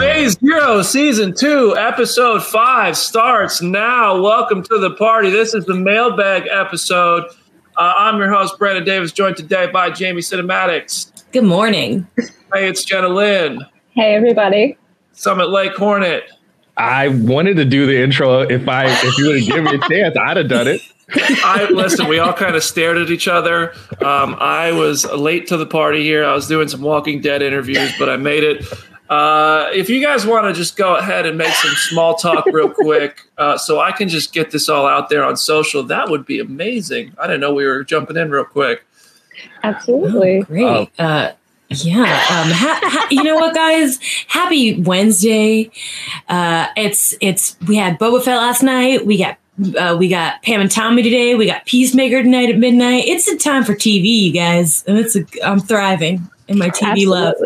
Phase Zero, Season 2, Episode 5 starts now. Welcome to the party. This is the mailbag episode. Uh, I'm your host, Brandon Davis, joined today by Jamie Cinematics. Good morning. Hey, it's Jenna Lynn. Hey, everybody. Summit Lake Hornet. I wanted to do the intro. If I if you would have given me a chance, I'd have done it. I listen. We all kind of stared at each other. Um, I was late to the party here. I was doing some Walking Dead interviews, but I made it. Uh, if you guys want to just go ahead and make some small talk real quick, uh, so I can just get this all out there on social, that would be amazing. I didn't know we were jumping in real quick. Absolutely. Oh, great. Uh, yeah. Um, ha- ha- you know what, guys? Happy Wednesday. Uh, it's it's we had Boba Fett last night. We got uh, we got Pam and Tommy today. We got Peacemaker tonight at midnight. It's a time for TV, you guys, and it's a, I'm thriving in my TV love.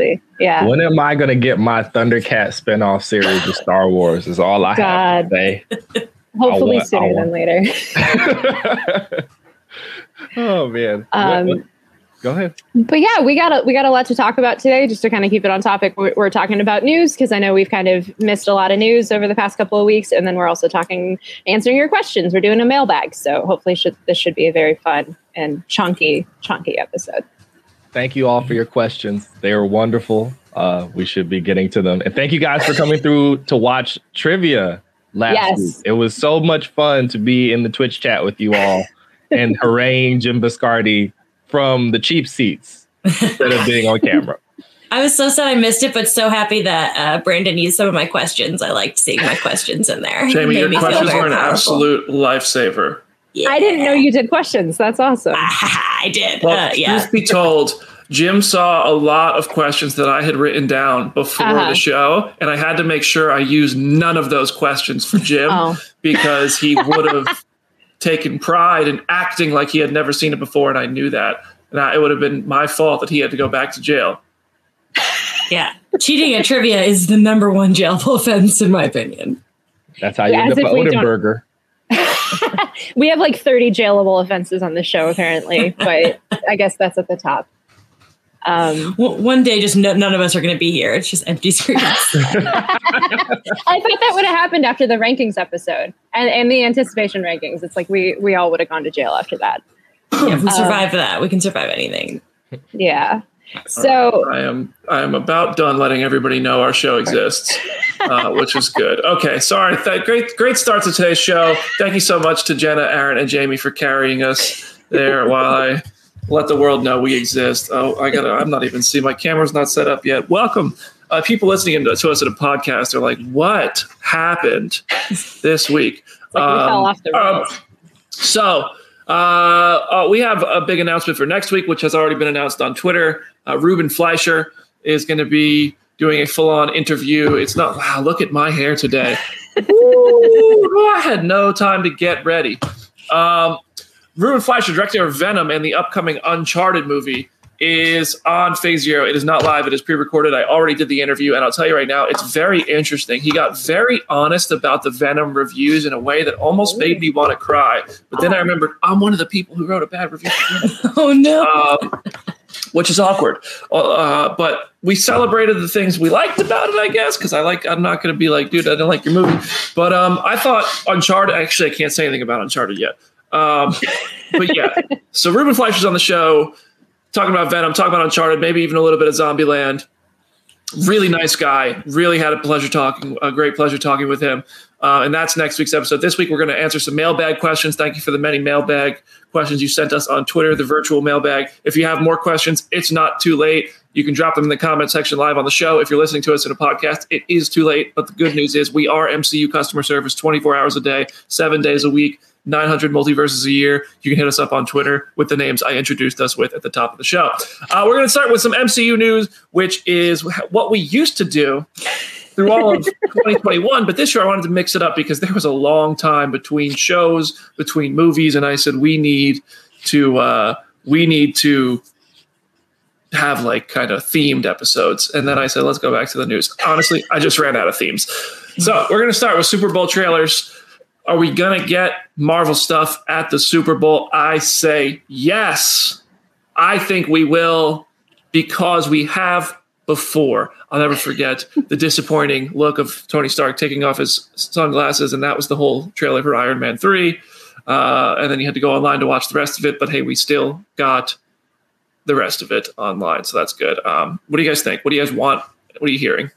Yeah. When am I gonna get my Thundercat spinoff series of Star Wars? Is all I have God. to say. Hopefully want- sooner than later. oh man. Um, What- what- go ahead. But yeah, we got a, we got a lot to talk about today. Just to kind of keep it on topic, we're, we're talking about news because I know we've kind of missed a lot of news over the past couple of weeks, and then we're also talking answering your questions. We're doing a mailbag, so hopefully should, this should be a very fun and chunky chunky episode. Thank you all for your questions. They were wonderful. Uh, we should be getting to them. And thank you guys for coming through to watch trivia last Yes. week. It was so much fun to be in the Twitch chat with you all and haranguing Jim Viscardi from the cheap seats instead of being on camera. I was so sad I missed it, but so happy that uh, Brandon used some of my questions. I liked seeing my questions in there. It Jamie, made your me feel questions very were an powerful. absolute lifesaver. Yeah. I didn't know you did questions. That's awesome. I did. Well, uh, yeah. truth be told, Jim saw a lot of questions that I had written down before Uh-huh. the show, and I had to make sure I used none of those questions for Jim Oh. because he would have taken pride in acting like he had never seen it before, and I knew that. And I, it would have been my fault that he had to go back to jail. Yeah. Cheating at trivia is the number one jailable offense, in my opinion. That's how you Yeah, end up if at we don't- Odenburger. We have like 30 jailable offenses on the show apparently, but I guess that's at the top. Um, W- One day, just no, none of us are going to be here. It's just empty screens. I thought that would have happened after the rankings episode and, and the anticipation rankings. It's like we we all would have gone to jail after that. yeah, if we Um, survive that, we can survive anything. Yeah. So I am I am about done letting everybody know our show exists, uh, which is good. Okay, sorry. Th- great great start to today's show. Thank you so much to Jenna, Aaron, and Jamie for carrying us there while I let the world know we exist. Oh, I gotta. I'm not even see my camera's not set up yet. Welcome. Uh, people listening to, to us at a podcast are like, "What happened this week?" like we Um, fell off the um, so uh, uh, we have a big announcement for next week, which has already been announced on Twitter. Uh, Ruben Fleischer is going to be doing a full-on interview. It's not wow. Look at my hair today. Ooh, I had no time to get ready. Um, Ruben Fleischer, director of Venom and the upcoming Uncharted movie, is on Phase Zero. It is not live. It is pre-recorded. I already did the interview, and I'll tell you right now, it's very interesting. He got very honest about the Venom reviews in a way that almost made me want to cry. But then I remembered I'm one of the people who wrote a bad review. Oh, no. um, which is awkward. Uh, but we celebrated the things we liked about it, I guess, because I like. I'm not going to be like, dude, I didn't like your movie. But um, I thought Uncharted. Actually, I can't say anything about Uncharted yet. Um, but yeah, so Ruben Fleischer's on the show talking about Venom, I'm talking about Uncharted, maybe even a little bit of Zombieland. really nice guy. Really had a pleasure talking, a great pleasure talking with him. Uh, and that's next week's episode. This week, we're going to answer some mailbag questions. Thank you for the many mailbag questions you sent us on Twitter, the virtual mailbag. If you have more questions, it's not too late. You can drop them in the comment section live on the show. If you're listening to us in a podcast, it is too late. But the good news is we are MCU customer service 24 hours a day, seven days a week. 900 multiverses a year. You can hit us up on Twitter with the names I introduced us with at the top of the show. Uh, we're going to start with some MCU news, which is what we used to do through all of 2021. But this year I wanted to mix it up because there was a long time between shows, between movies, and I said we need to uh, we need to have like kind of themed episodes. And then I said, let's go back to the news. Honestly, I just ran out of themes. So we're going to start with Super Bowl trailers. Are we going to get Marvel stuff at the Super Bowl? I say yes. I think we will because we have before. I'll never forget the disappointing look of Tony Stark taking off his sunglasses, and that was the whole trailer for Iron Man 3. Uh, and then you had to go online to watch the rest of it, but hey, we still got the rest of it online, so that's good. Um, what do you guys think? What do you guys want? What are you hearing?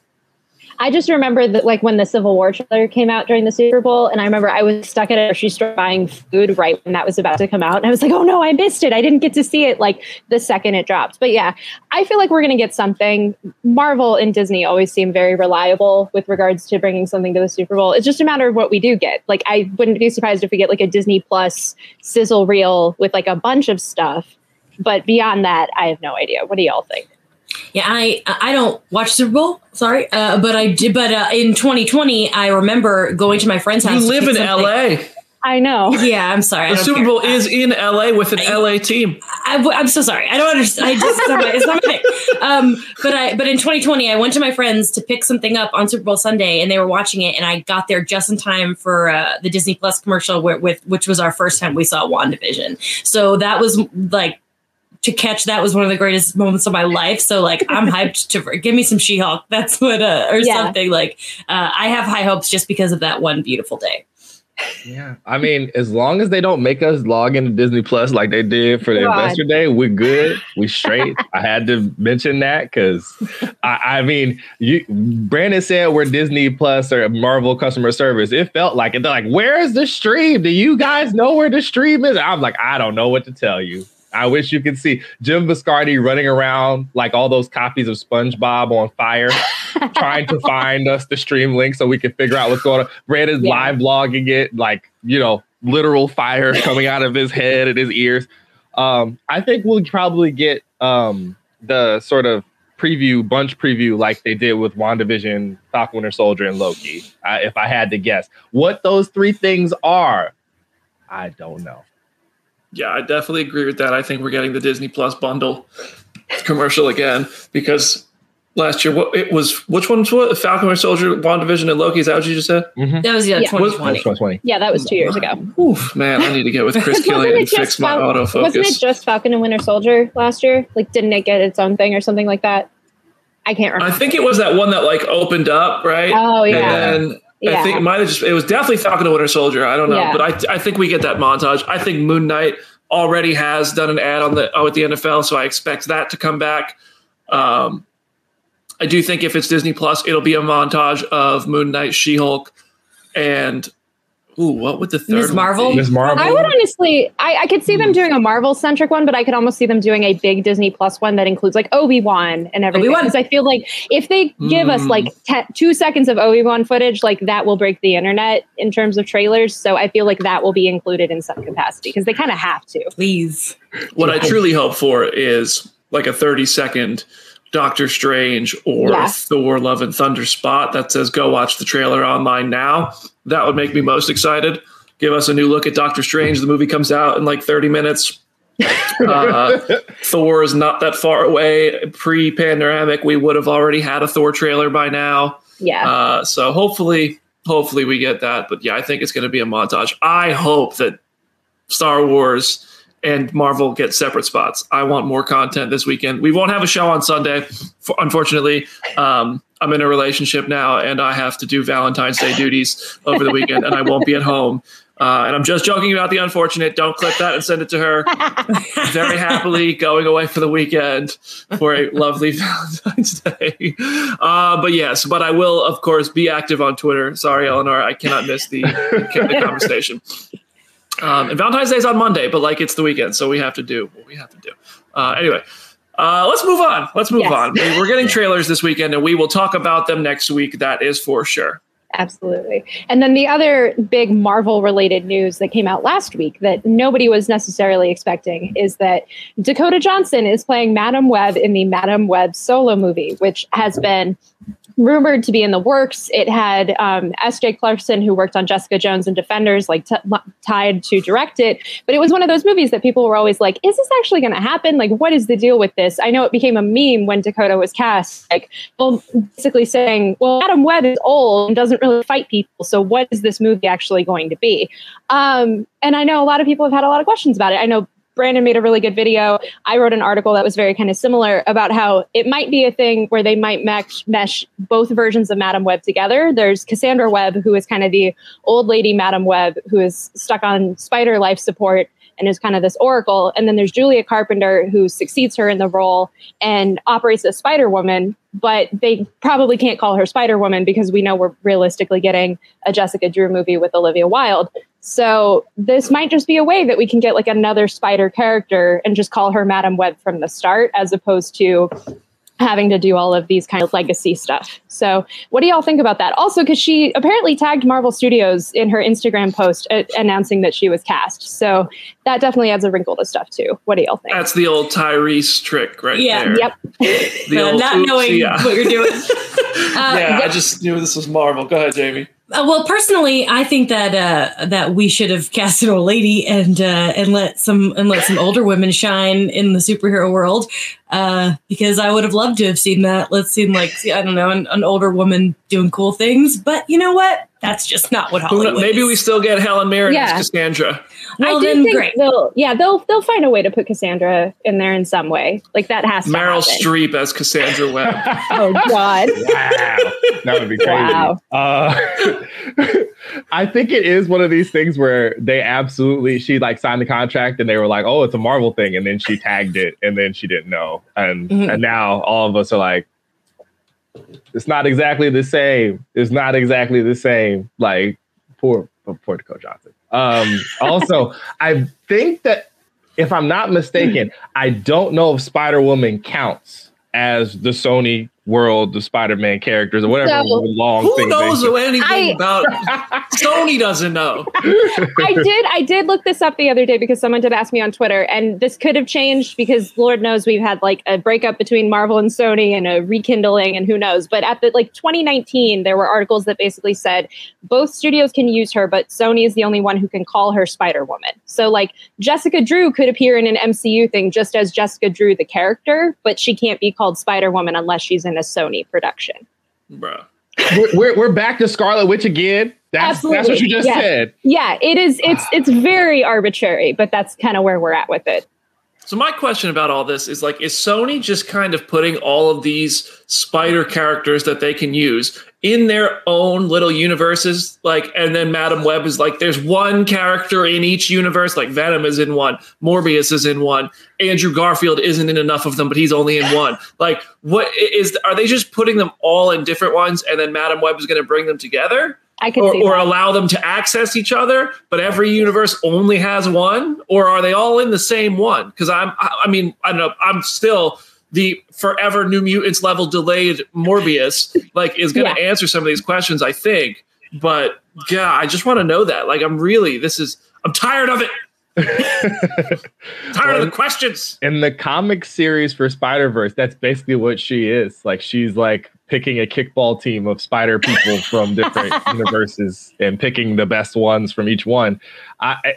I just remember that, like, when the Civil War trailer came out during the Super Bowl, and I remember I was stuck at a grocery store buying food right when that was about to come out. And I was like, oh no, I missed it. I didn't get to see it like the second it dropped. But yeah, I feel like we're to get something. Marvel and Disney always seem very reliable with regards to bringing something to the Super Bowl. It's just a matter of what we do get. Like, I wouldn't be surprised if we get like a Disney Plus sizzle reel with like a bunch of stuff. But beyond that, I have no idea. What do y'all think? Yeah, I I don't watch Super Bowl. Sorry, uh, but I did. But uh, in 2020, I remember going to my friend's house. You live in something- LA. I know. Yeah, I'm sorry. The don't Super care. Bowl is in LA with an LA team. I, am so sorry. I don't understand. I just it's not my, it's not my thing. Um, but I but in 2020, I went to my friends to pick something up on Super Bowl Sunday, and they were watching it, and I got there just in time for uh, the Disney Plus commercial, where, with which was our first time we saw WandaVision. So that was like to catch that was one of the greatest moments of my life. So like I'm hyped to give me some She-Hulk. That's what uh, or Yeah. something like. Uh, I have high hopes just because of that one beautiful day. Yeah. I mean, as long as they don't make us log into Disney Plus like they did for the God. investor day, we're good. We straight. I had to mention that because I, I mean, you Brandon said we're Disney Plus or Marvel customer service. It felt like it. They're like, where's the stream? Do you guys know where the stream is? I'm like, I don't know what to tell you. I wish you could see Jim Viscardi running around like all those copies of SpongeBob on fire, trying to find us the stream link so we can figure out what's going on. Brandon's Yeah. live blogging it, like, you know, literal fire coming out of his head and his ears. Um, I think we'll probably get um, the sort of preview, bunch preview, like they did with WandaVision, Falcon Winter Soldier, and Loki. I, if I had to guess what those three things are, I don't know. Yeah, I definitely agree with that. I think we're getting the Disney Plus bundle commercial again because last year what it was which one's what Falcon Winter Soldier, WandaVision, and Loki. Is that what you just said? That was yeah, Yeah. 2020. 2020. Yeah, that was two years ago. Oof, man, I need to get with Chris Wasn't Killian and just fix my Fal- autofocus. Wasn't it just Falcon and Winter Soldier last year? Like, didn't it get its own thing or something like that? I can't remember. I think it was that one that like opened up, right? Oh yeah, And then yeah. I think it might have just it was definitely Falcon and Winter Soldier. I don't know, Yeah. but I I think we get that montage. I think Moon Knight already has done an ad on the oh, at the NFL, so I expect that to come back. Um, I do think if it's Disney Plus, it'll be a montage of Moon Knight, She Hulk, and ooh, what would the third Ms. Marvel? Ms. Marvel. I would honestly, I, I could see them doing a Marvel centric one, but I could almost see them doing a big Disney Plus one that includes like Obi Wan and everything. Because I feel like if they give us Mm. like te- two seconds of Obi Wan footage, like that will break the internet in terms of trailers. So I feel like that will be included in some capacity because they kind of have to. Please. What I truly hope for is like a 30 second Doctor Strange or Yeah. Thor Love and Thunder spot that says go watch the trailer online now. That would make me most excited. Give us a new look at Doctor Strange. The movie comes out in like 30 minutes. Uh, Thor is not that far away. Pre panoramic, we would have already had a Thor trailer by now. Yeah. Uh, so hopefully, hopefully we get that. But yeah, I think it's going to be a montage. I hope that Star Wars and Marvel get separate spots. I want more content this weekend. We won't have a show on Sunday, for, unfortunately. Um, I'm in a relationship now, and I have to do Valentine's Day duties over the weekend, and I won't be at home. Uh, and I'm just joking about the unfortunate. Don't clip that and send it to her. Very happily going away for the weekend for a lovely Valentine's Day. Uh, but yes, but I will, of course, be active on Twitter. Sorry, Eleanor, I cannot miss the, the conversation. Um, and Valentine's Day is on Monday, but like it's the weekend, so we have to do what we have to do. Uh, anyway, uh, let's move on. Let's move yes. on. We're getting trailers this weekend, and we will talk about them next week. That is for sure. Absolutely. And then the other big Marvel related news that came out last week that nobody was necessarily expecting is that Dakota Johnson is playing Madame Web in the Madame Web solo movie, which has been rumored to be in the works. It had um, S.J. Clarkson, who worked on Jessica Jones and Defenders, like tied to direct it. But it was one of those movies that people were always like, "Is this actually going to happen? Like, what is the deal with this?" I know it became a meme when Dakota was cast, like, well, basically saying, "Well, Madame Web is old and doesn't really fight people, so what is this movie actually going to be?" Um, and I know a lot of people have had a lot of questions about it. I know Brandon made a really good video. I wrote an article that was very kind of similar about how it might be a thing where they might mesh, mesh both versions of Madame Web together. There's Cassandra Webb, who is kind of the old lady Madame Web, who is stuck on spider life support and is kind of this oracle. And then there's Julia Carpenter, who succeeds her in the role and operates as Spider Woman, but they probably can't call her Spider Woman because we know we're realistically getting a Jessica Drew movie with Olivia Wilde. So this might just be a way that we can get like another spider character and just call her Madame Web from the start, as opposed to having to do all of these kind of legacy stuff. So, what do y'all think about that? Also, because she apparently tagged Marvel Studios in her Instagram post uh, announcing that she was cast. So, that definitely adds a wrinkle to stuff too. What do y'all think? That's the old Tyrese trick right yeah. there. Yep. The uh, old, not oops, knowing yeah. what you're doing. uh, yeah, I just knew this was Marvel. Go ahead, Jamie. Uh, well, personally, I think that uh, that we should have cast an old lady and uh, and let some and let some older women shine in the superhero world uh, because I would have loved to have seen that. Let's see, like I don't know, an, an, older woman doing cool things. But you know what? That's just not what Hollywood. Maybe is. we still get Helen Mirren yeah. as Cassandra. Well, I do think great. they'll yeah they'll they'll find a way to put Cassandra in there in some way. Like that has to be Meryl Streep as Cassandra Webb. oh God! wow, that would be crazy. Wow. Uh, I think it is one of these things where they absolutely she like signed the contract and they were like, oh, it's a Marvel thing, and then she tagged it and then she didn't know, and mm-hmm. and now all of us are like, it's not exactly the same. It's not exactly the same. Like poor poor Dakota Johnson. Um, also, I think that if I'm not mistaken, I don't know if Spider Woman counts as the Sony world the Spider-Man characters or whatever so, long who thing knows anything I, about Sony doesn't know. I did I did look this up the other day because someone did ask me on Twitter and this could have changed because Lord knows we've had like a breakup between Marvel and Sony and a rekindling and who knows but at the like 2019 there were articles that basically said both studios can use her but Sony is the only one who can call her Spider-Woman. So like Jessica Drew could appear in an MCU thing just as Jessica Drew the character but she can't be called Spider-Woman unless she's in a Sony production. Bro. we're, we're, we're, back to Scarlet Witch again. That's Absolutely. that's what you just yeah. said. Yeah, it is. It's it's very arbitrary, but that's kind of where we're at with it. So my question about all this is like, is Sony just kind of putting all of these spider characters that they can use in their own little universes? Like, and then Madame Web is like, there's one character in each universe. Like Venom is in one, Morbius is in one, Andrew Garfield isn't in enough of them, but he's only in one. Like, what is? Are they just putting them all in different ones, and then Madame Web is going to bring them together? I can or, or allow them to access each other, but every universe only has one, or are they all in the same one? Because I'm, I mean, I don't know. I'm still the forever New Mutants level delayed Morbius, like, is going to yeah. answer some of these questions. I think, but yeah, I just want to know that. Like, I'm really, this is, I'm tired of it. tired well, of the questions. In the comic series for Spider Verse, that's basically what she is. Like, she's like picking a kickball team of spider people from different universes and picking the best ones from each one. I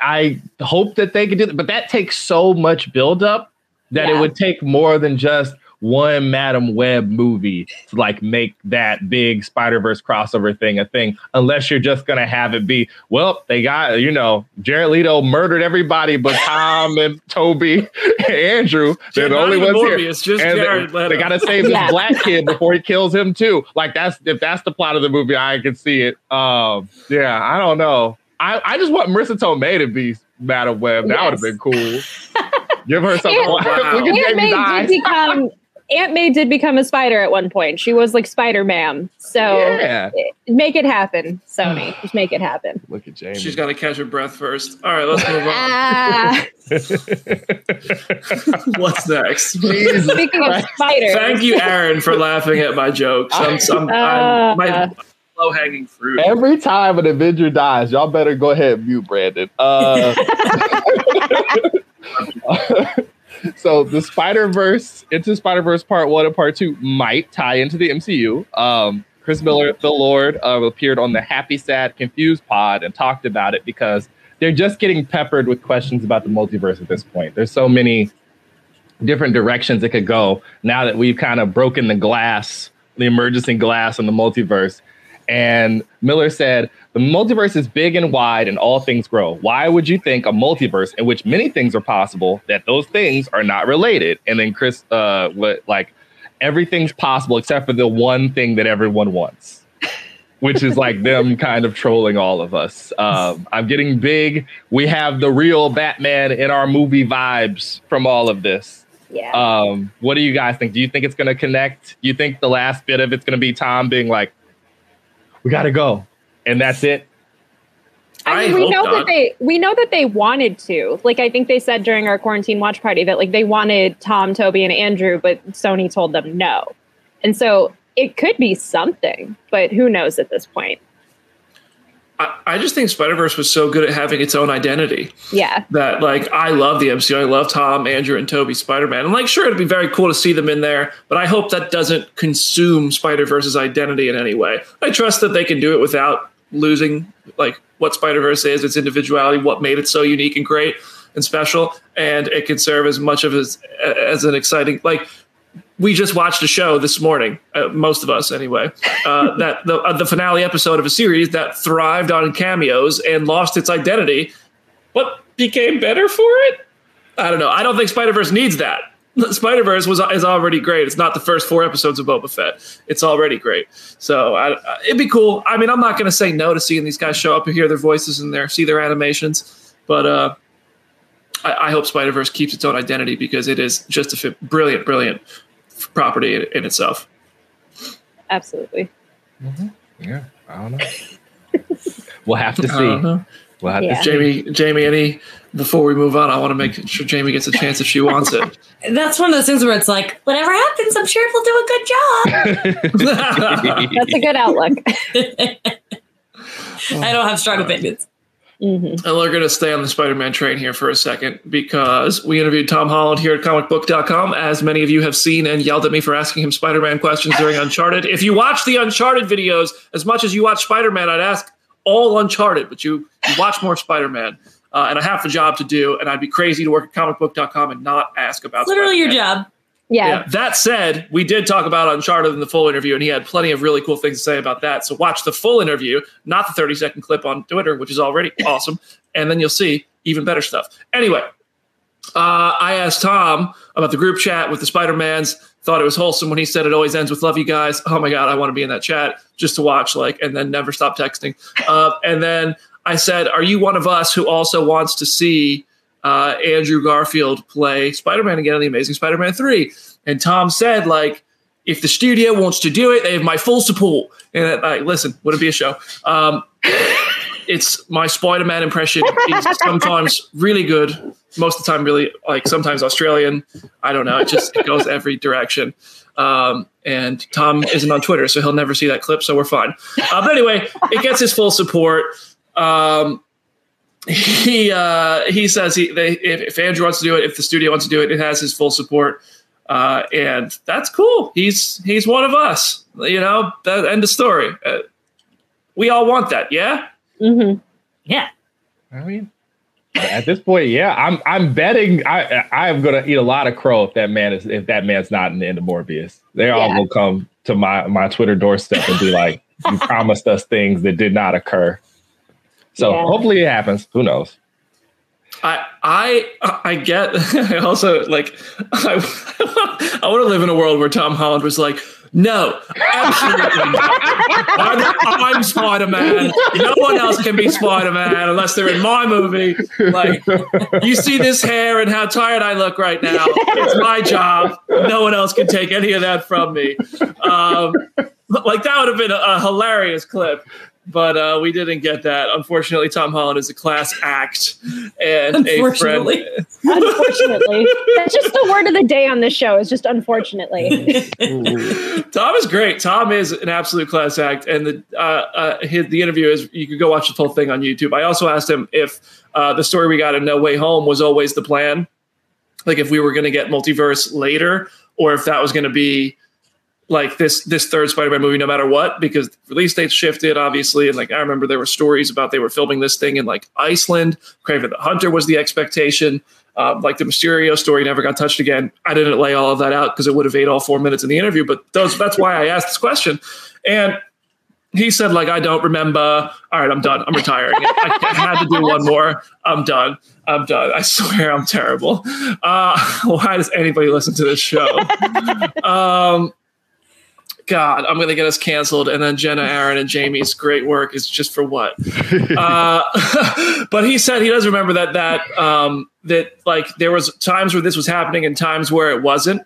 I hope that they could do that, but that takes so much buildup that yeah. it would take more than just one Madame Web movie to like make that big Spider Verse crossover thing a thing, unless you're just gonna have it be, well, they got you know, Jared Leto murdered everybody but Tom and Toby and Andrew. They're the only ones here. It's just and Jared they, they, gotta save this black kid before he kills him too. Like that's if that's the plot of the movie, I can see it. Um, yeah, I don't know. I, I just want Marisa Tomei to be Madame Web. That would have been cool. Give her something. Aunt- Look at Aunt Jamie's May eyes. did become Aunt May did become a spider at one point. She was like Spider Man. So Yeah. make it happen, Sony. Just make it happen. Look at Jamie. She's got to catch her breath first. All right, let's move on. Ah, What's next? Jesus. speaking of spiders, Thank you, Aaron, for laughing at my jokes. I'm, I'm, I'm my low hanging fruit. Every time an Avenger dies, y'all better go ahead and mute Brandon. Uh, so the Spider Verse, into Spider Verse Part One and Part Two might tie into the MCU. Um, Chris Miller, Phil Lord, uh, appeared on the Happy, Sad, Confused pod and talked about it because they're just getting peppered with questions about the multiverse at this point. There's so many different directions it could go now that we've kind of broken the glass, the emergence in glass on the multiverse. And Miller said, The multiverse is big and wide and all things grow. Why would you think a multiverse in which many things are possible that those things are not related? And then Chris, uh, what, like, everything's possible except for the one thing that everyone wants, which is like them kind of trolling all of us. Um, I'm getting big. We have the real Batman in our movie vibes from all of this. yeah. Um, what do you guys think? Do you think it's going to connect? You think the last bit of it's going to be Tom being like, "We got to go," and that's it? I I mean, we know not. that they we know that they wanted to. Like, I think they said during our quarantine watch party that like they wanted Tom, Toby, and Andrew, but Sony told them no. And so it could be something, but who knows at this point? I, I just think Spider Verse was so good at having its own identity Yeah, that, like, I love the MCU. I love Tom, Andrew, and Toby Spider Man. And, like, sure, it'd be very cool to see them in there, but I hope that doesn't consume Spider Verse's identity in any way. I trust that they can do it without losing, like, what Spider Verse is, its individuality, what made it so unique and great and special. And it can serve as much of as, as an exciting, like, we just watched a show this morning, uh, most of us anyway, uh, that the, uh, the finale episode of a series that thrived on cameos and lost its identity. What became better for it? I don't know. I don't think Spider Verse needs that. Spider Verse was is already great. It's not the first four episodes of Boba Fett. It's already great. So I, I- it'd be cool. I mean, I'm not going to say no to seeing these guys show up and hear their voices and their see their animations, but uh, I, I hope Spider Verse keeps its own identity because it is just a fi- brilliant, brilliant property in, in itself. absolutely. Yeah, I don't know. we'll have to see. Uh-huh. We'll have Yeah. Jamie, Jamie, any before we move on, I want to make sure Jamie gets a chance if she wants it. That's one of those things where it's like, whatever happens, I'm sure we'll do a good job. That's a good outlook. I don't have strong opinions. hmm And we're going to stay on the Spider Man train here for a second because we interviewed Tom Holland here at comicbook.com. As many of you have seen and yelled at me for asking him Spider Man questions during Uncharted. If you watch the Uncharted videos as much as you watch Spider Man, I'd ask all Uncharted, but you, you watch more Spider Man. Uh, and I have a job to do, and I'd be crazy to work at comicbook.com and not ask about Literally your Spider-Man. job. Yeah. Yeah. That said, we did talk about Uncharted in the full interview, and he had plenty of really cool things to say about that. So watch the full interview, not the 30 second clip on Twitter, which is already awesome. And then you'll see even better stuff. Anyway, uh, I asked Tom about the group chat with the Spider Mans. Thought it was wholesome when he said it always ends with "Love you guys." Oh my god, I want to be in that chat just to watch, like, and then never stop texting. Uh, and then I said, "Are you one of us who also wants to see uh, Andrew Garfield play Spider Man again in the Amazing Spider Man 3. And Tom said, like, if the studio wants to do it, they have my full support. And uh, like, listen, would it be a show? Um, it's my Spider Man impression is sometimes really good, most of the time, really like sometimes Australian. I don't know. It just it goes every direction. Um, and Tom isn't on Twitter, so he'll never see that clip, so we're fine. Uh, but anyway, it gets his full support. Um, he uh, he says he they if, if Andrew wants to do it, if the studio wants to do it, it has his full support, uh, and that's cool. He's he's one of us, you know. That end of story. Uh, we all want that, yeah. hmm Yeah. I mean, at this point, yeah, I'm I'm betting I I'm gonna eat a lot of crow if that man is if that man's not in the end of Morbius. They all Yeah. will come to my my Twitter doorstep and be like, "You promised us things that did not occur." So Yeah. hopefully it happens. Who knows? I I I get. I also like. I, I want to live in a world where Tom Holland was like, No, absolutely not. I'm, I'm Spider Man. No one else can be Spider Man unless they're in my movie. Like, you see this hair and how tired I look right now. It's my job. No one else can take any of that from me. Um, like, that would have been a, a hilarious clip but uh, we didn't get that. Unfortunately, Tom Holland is a class act and a friend. unfortunately, that's just the word of the day on this show. Is just unfortunately. Tom is great. Tom is an absolute class act, and the uh, uh, his, the interview is you could go watch the whole thing on YouTube. I also asked him if uh, the story we got in No Way Home was always the plan, like if we were going to get multiverse later, or if that was going to be like this this third Spider-Man movie no matter what because release dates shifted obviously. And like I remember there were stories about they were filming this thing in like Iceland. Kraven the Hunter was the expectation. Um, like the Mysterio story never got touched again. I didn't lay all of that out because it would have ate all four minutes in the interview but those that's why I asked this question. And he said like I don't remember. All right I'm done. I'm retiring. I, I had to do one more. I'm done. I'm done. I swear I'm terrible. Uh, why does anybody listen to this show? Um God, I'm going to get us canceled. And then Jenna, Aaron, and Jamie's great work is just for what? uh, but he said he does remember that that um, that like there was times where this was happening and times where it wasn't,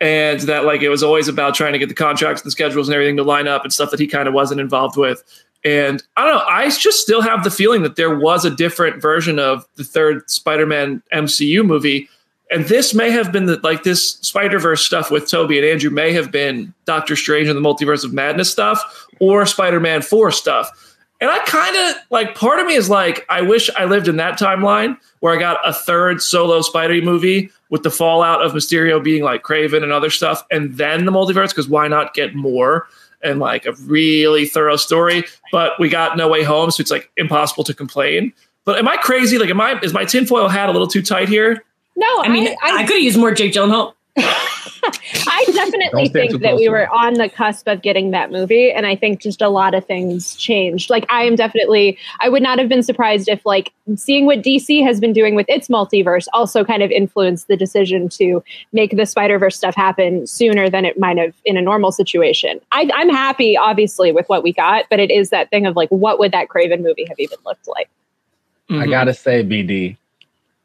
and that like it was always about trying to get the contracts and the schedules and everything to line up and stuff that he kind of wasn't involved with. And I don't know. I just still have the feeling that there was a different version of the third Spider-Man MCU movie and this may have been the like this Spider Verse stuff with Toby and Andrew may have been Doctor Strange and the Multiverse of Madness stuff or Spider Man Four stuff. And I kind of like part of me is like, I wish I lived in that timeline where I got a third solo Spidey movie with the fallout of Mysterio being like Kraven and other stuff, and then the multiverse. Because why not get more and like a really thorough story? But we got No Way Home, so it's like impossible to complain. But am I crazy? Like, am I is my tinfoil hat a little too tight here? No, I mean, I, I, I could have used more Jake Gyllenhaal. I definitely think that we were on the cusp of getting that movie, and I think just a lot of things changed. Like, I am definitely, I would not have been surprised if, like, seeing what DC has been doing with its multiverse also kind of influenced the decision to make the Spider Verse stuff happen sooner than it might have in a normal situation. I, I'm happy, obviously, with what we got, but it is that thing of like, what would that Kraven movie have even looked like? Mm-hmm. I gotta say, BD,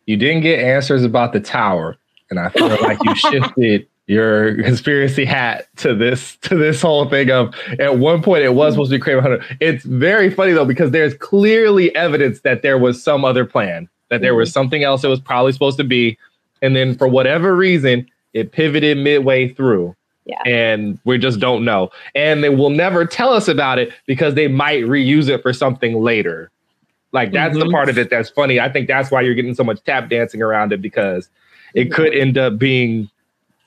you didn't get answers about the tower, and I feel like you shifted your conspiracy hat to this to this whole thing of at one point it was supposed to be Kraven Hunter. It's very funny though because there's clearly evidence that there was some other plan, that there was mm-hmm. something else it was probably supposed to be, and then for whatever reason it pivoted midway through. Yeah. And we just don't know. And they will never tell us about it because they might reuse it for something later. Like that's mm-hmm. the part of it that's funny. I think that's why you're getting so much tap dancing around it because it could end up being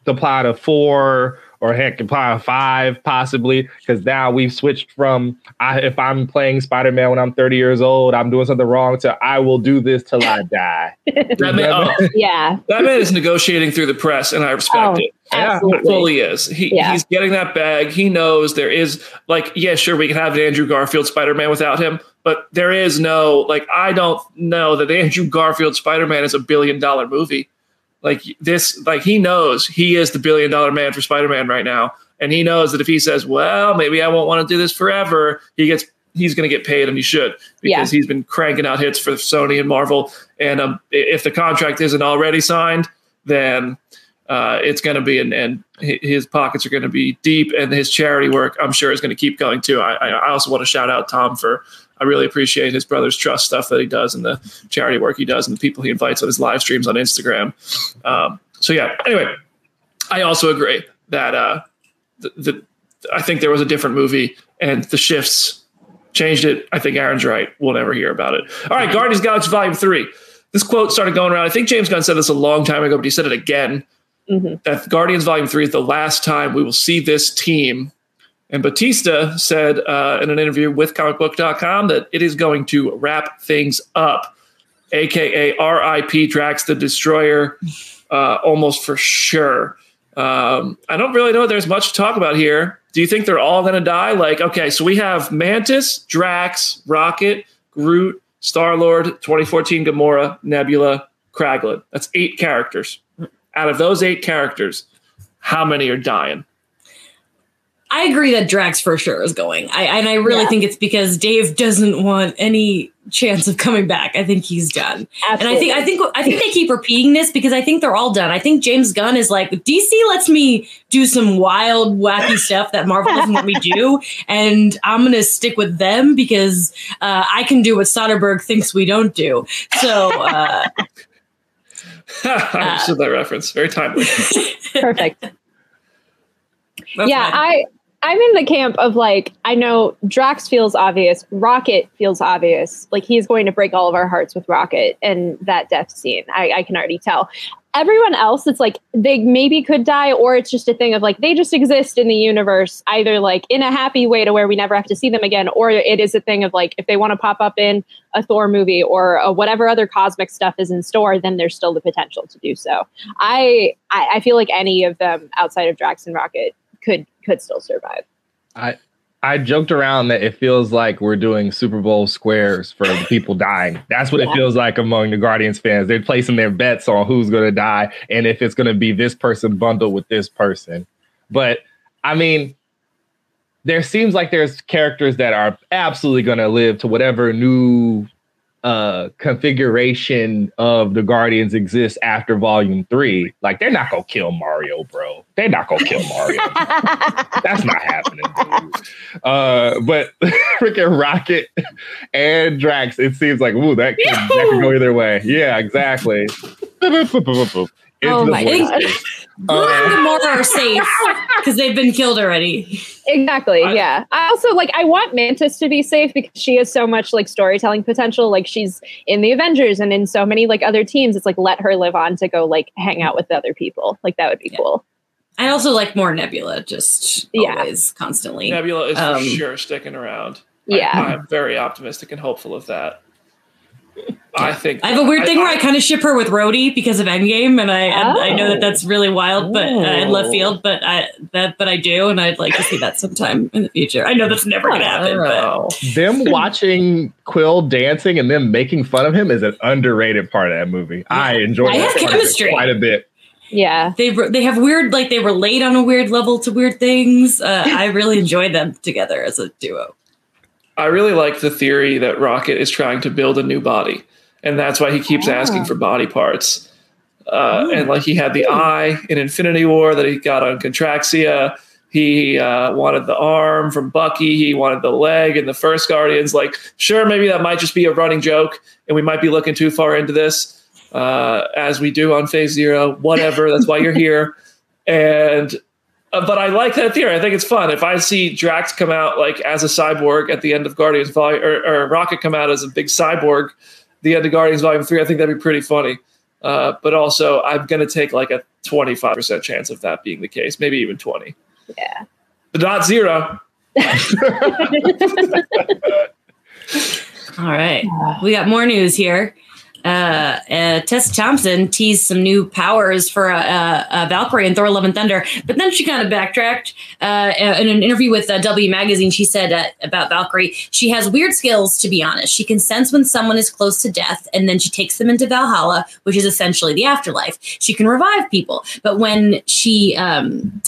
the plot of four or heck, the plot of five possibly. Because now we've switched from I, if I'm playing Spider Man when I'm 30 years old, I'm doing something wrong to I will do this till I die. that man, oh, yeah, that man is negotiating through the press, and I respect oh, it. Absolutely. Yeah, fully is. He, yeah. He's getting that bag. He knows there is like, yeah, sure, we can have an Andrew Garfield Spider Man without him, but there is no like I don't know that Andrew Garfield Spider Man is a billion dollar movie. Like this, like he knows he is the billion dollar man for Spider Man right now, and he knows that if he says, "Well, maybe I won't want to do this forever," he gets he's going to get paid, and he should because yeah. he's been cranking out hits for Sony and Marvel. And um, if the contract isn't already signed, then uh, it's going to be, and, and his pockets are going to be deep, and his charity work, I'm sure, is going to keep going too. I, I also want to shout out Tom for I really appreciate his brother's trust stuff that he does and the charity work he does and the people he invites on his live streams on Instagram. Um, so yeah. Anyway, I also agree that uh, the, the I think there was a different movie and the shifts changed it. I think Aaron's right. We'll never hear about it. All right, Guardians Galaxy Volume Three. This quote started going around. I think James Gunn said this a long time ago, but he said it again. Mm-hmm. That Guardians Volume Three is the last time we will see this team and Bautista said uh, in an interview with comicbook.com that it is going to wrap things up, aka RIP Drax the Destroyer, uh, almost for sure. Um, I don't really know there's much to talk about here. Do you think they're all going to die? Like, okay, so we have Mantis, Drax, Rocket, Groot, Star Lord, 2014 Gamora, Nebula, Kraglin. That's eight characters. Out of those eight characters, how many are dying? I agree that Drax for sure is going. I and I really Yeah. think it's because Dave doesn't want any chance of coming back. I think he's done. And I think I think I think they keep repeating this because I think they're all done. I think James Gunn is like DC lets me do some wild, wacky stuff that Marvel doesn't let me do, and I'm gonna stick with them because uh, I can do what Soderbergh thinks we don't do. So uh, I understood that reference. Very timely. perfect. that's yeah, fine. I I'm in the camp of like I know Drax feels obvious, Rocket feels obvious. Like he's going to break all of our hearts with Rocket and that death scene. I, I can already tell. Everyone else, it's like they maybe could die, or it's just a thing of like they just exist in the universe, either like in a happy way to where we never have to see them again, or it is a thing of like if they want to pop up in a Thor movie or a whatever other cosmic stuff is in store, then there's still the potential to do so. I I, I feel like any of them outside of Drax and Rocket could could still survive. I joked around that it feels like we're doing Super Bowl squares for the people dying. That's what it feels like among the Guardians fans. They're placing their bets on who's going to die and if it's going to be this person bundled with this person. But I mean, there seems like there's characters that are absolutely going to live to whatever new uh configuration of the Guardians exists after volume 3. Like they're not going to kill Mario, bro. They're not going to kill Mario. That's not happening, dude. Uh, but freaking Rocket and Drax, it seems like ooh, that could, that could go either way. Yeah, exactly. Into Oh the my void God. space. Groot and Uh, Gamora are safe because they've been killed already. Exactly. I- yeah. I also like I want Mantis to be safe because she has so much like storytelling potential. Like she's in the Avengers and in so many like other teams. It's like let her live on to go like hang out with the other people. Like that would be Yeah. cool. I also like more Nebula, just Yeah. always, constantly. Nebula is Um, for sure sticking around. I- Yeah. I'm very optimistic and hopeful of that. I think I have a weird thing where I kind of ship her with Rhodey because of Endgame, and I and I know that Oh. that's really wild, but uh, in left Oh. field. But I that but I do, and I'd like to see that sometime in the future. I know that's never gonna happen, but Oh. them watching Quill dancing and them making fun of him is an underrated part of that movie. I enjoy I that have part of it chemistry. quite a bit. Yeah. they re- they have weird like they relate on a weird level to weird things. Uh, I really enjoy them together as a duo. I really like the theory that Rocket is trying to build a new body, and that's why he keeps asking Ah. for body parts. Uh, and like he had the eye in Infinity War that he got on Contraxia. He uh, wanted the arm from Bucky. He wanted the leg in the first Guardians. Like, sure, maybe that might just be a running joke, and we might be looking too far into this, uh, as we do on Phase Zero. Whatever. that's why you're here. And uh, but I like that theory. I think it's fun. If I see Drax come out like as a cyborg at the end of Guardians Volume, or, or Rocket come out as a big cyborg, the end of Guardians Volume Three, I think that'd be pretty funny. Uh, but also, I'm going to take like a 25% chance of that being the case, maybe even 20. Yeah. But not zero. All right. We got more news here. Uh, uh, Tessa Thompson teased some new powers for uh, uh, uh, Valkyrie and Thor: Love and Thunder, but then she kind of backtracked. In an interview with W Magazine, she said about Valkyrie, she has weird skills. To be honest, she can sense when someone is close to death, and then she takes them into Valhalla, which is essentially the afterlife. She can revive people, but when she um,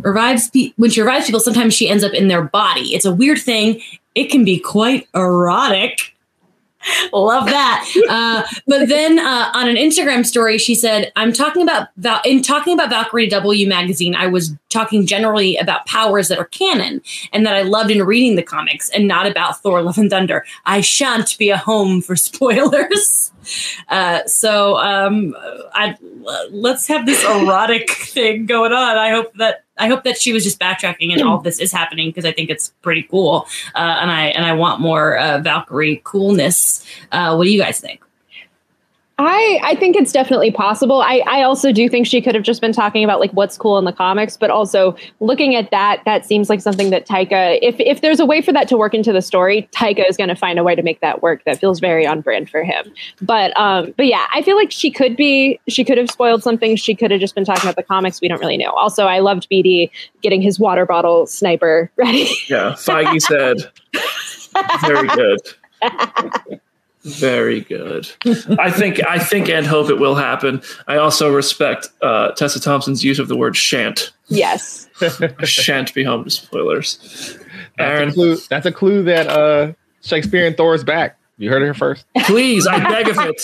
revives pe- when she revives people, sometimes she ends up in their body. It's a weird thing. It can be quite erotic. Love that. Uh, but then uh, on an Instagram story, she said, "I'm talking about Val- in talking about Valkyrie W magazine. I was talking generally about powers that are canon and that I loved in reading the comics, and not about Thor: Love and Thunder. I shan't be a home for spoilers. Uh, so um, I let's have this erotic thing going on. I hope that." I hope that she was just backtracking and all of this is happening because I think it's pretty cool, uh, and I and I want more uh, Valkyrie coolness. Uh, what do you guys think? I, I think it's definitely possible. I, I also do think she could have just been talking about like what's cool in the comics, but also looking at that, that seems like something that Taika, if if there's a way for that to work into the story, Taika is going to find a way to make that work. That feels very on brand for him. But um, but yeah, I feel like she could be, she could have spoiled something. She could have just been talking about the comics. We don't really know. Also, I loved BD getting his water bottle sniper ready. Yeah. Feige said, very good. Very good. I think I think and hope it will happen. I also respect uh, Tessa Thompson's use of the word shan't. Yes. I shan't be home to spoilers. That's a clue. That's a clue that uh, Shakespearean Thor is back. You heard it here first. please, I beg of it.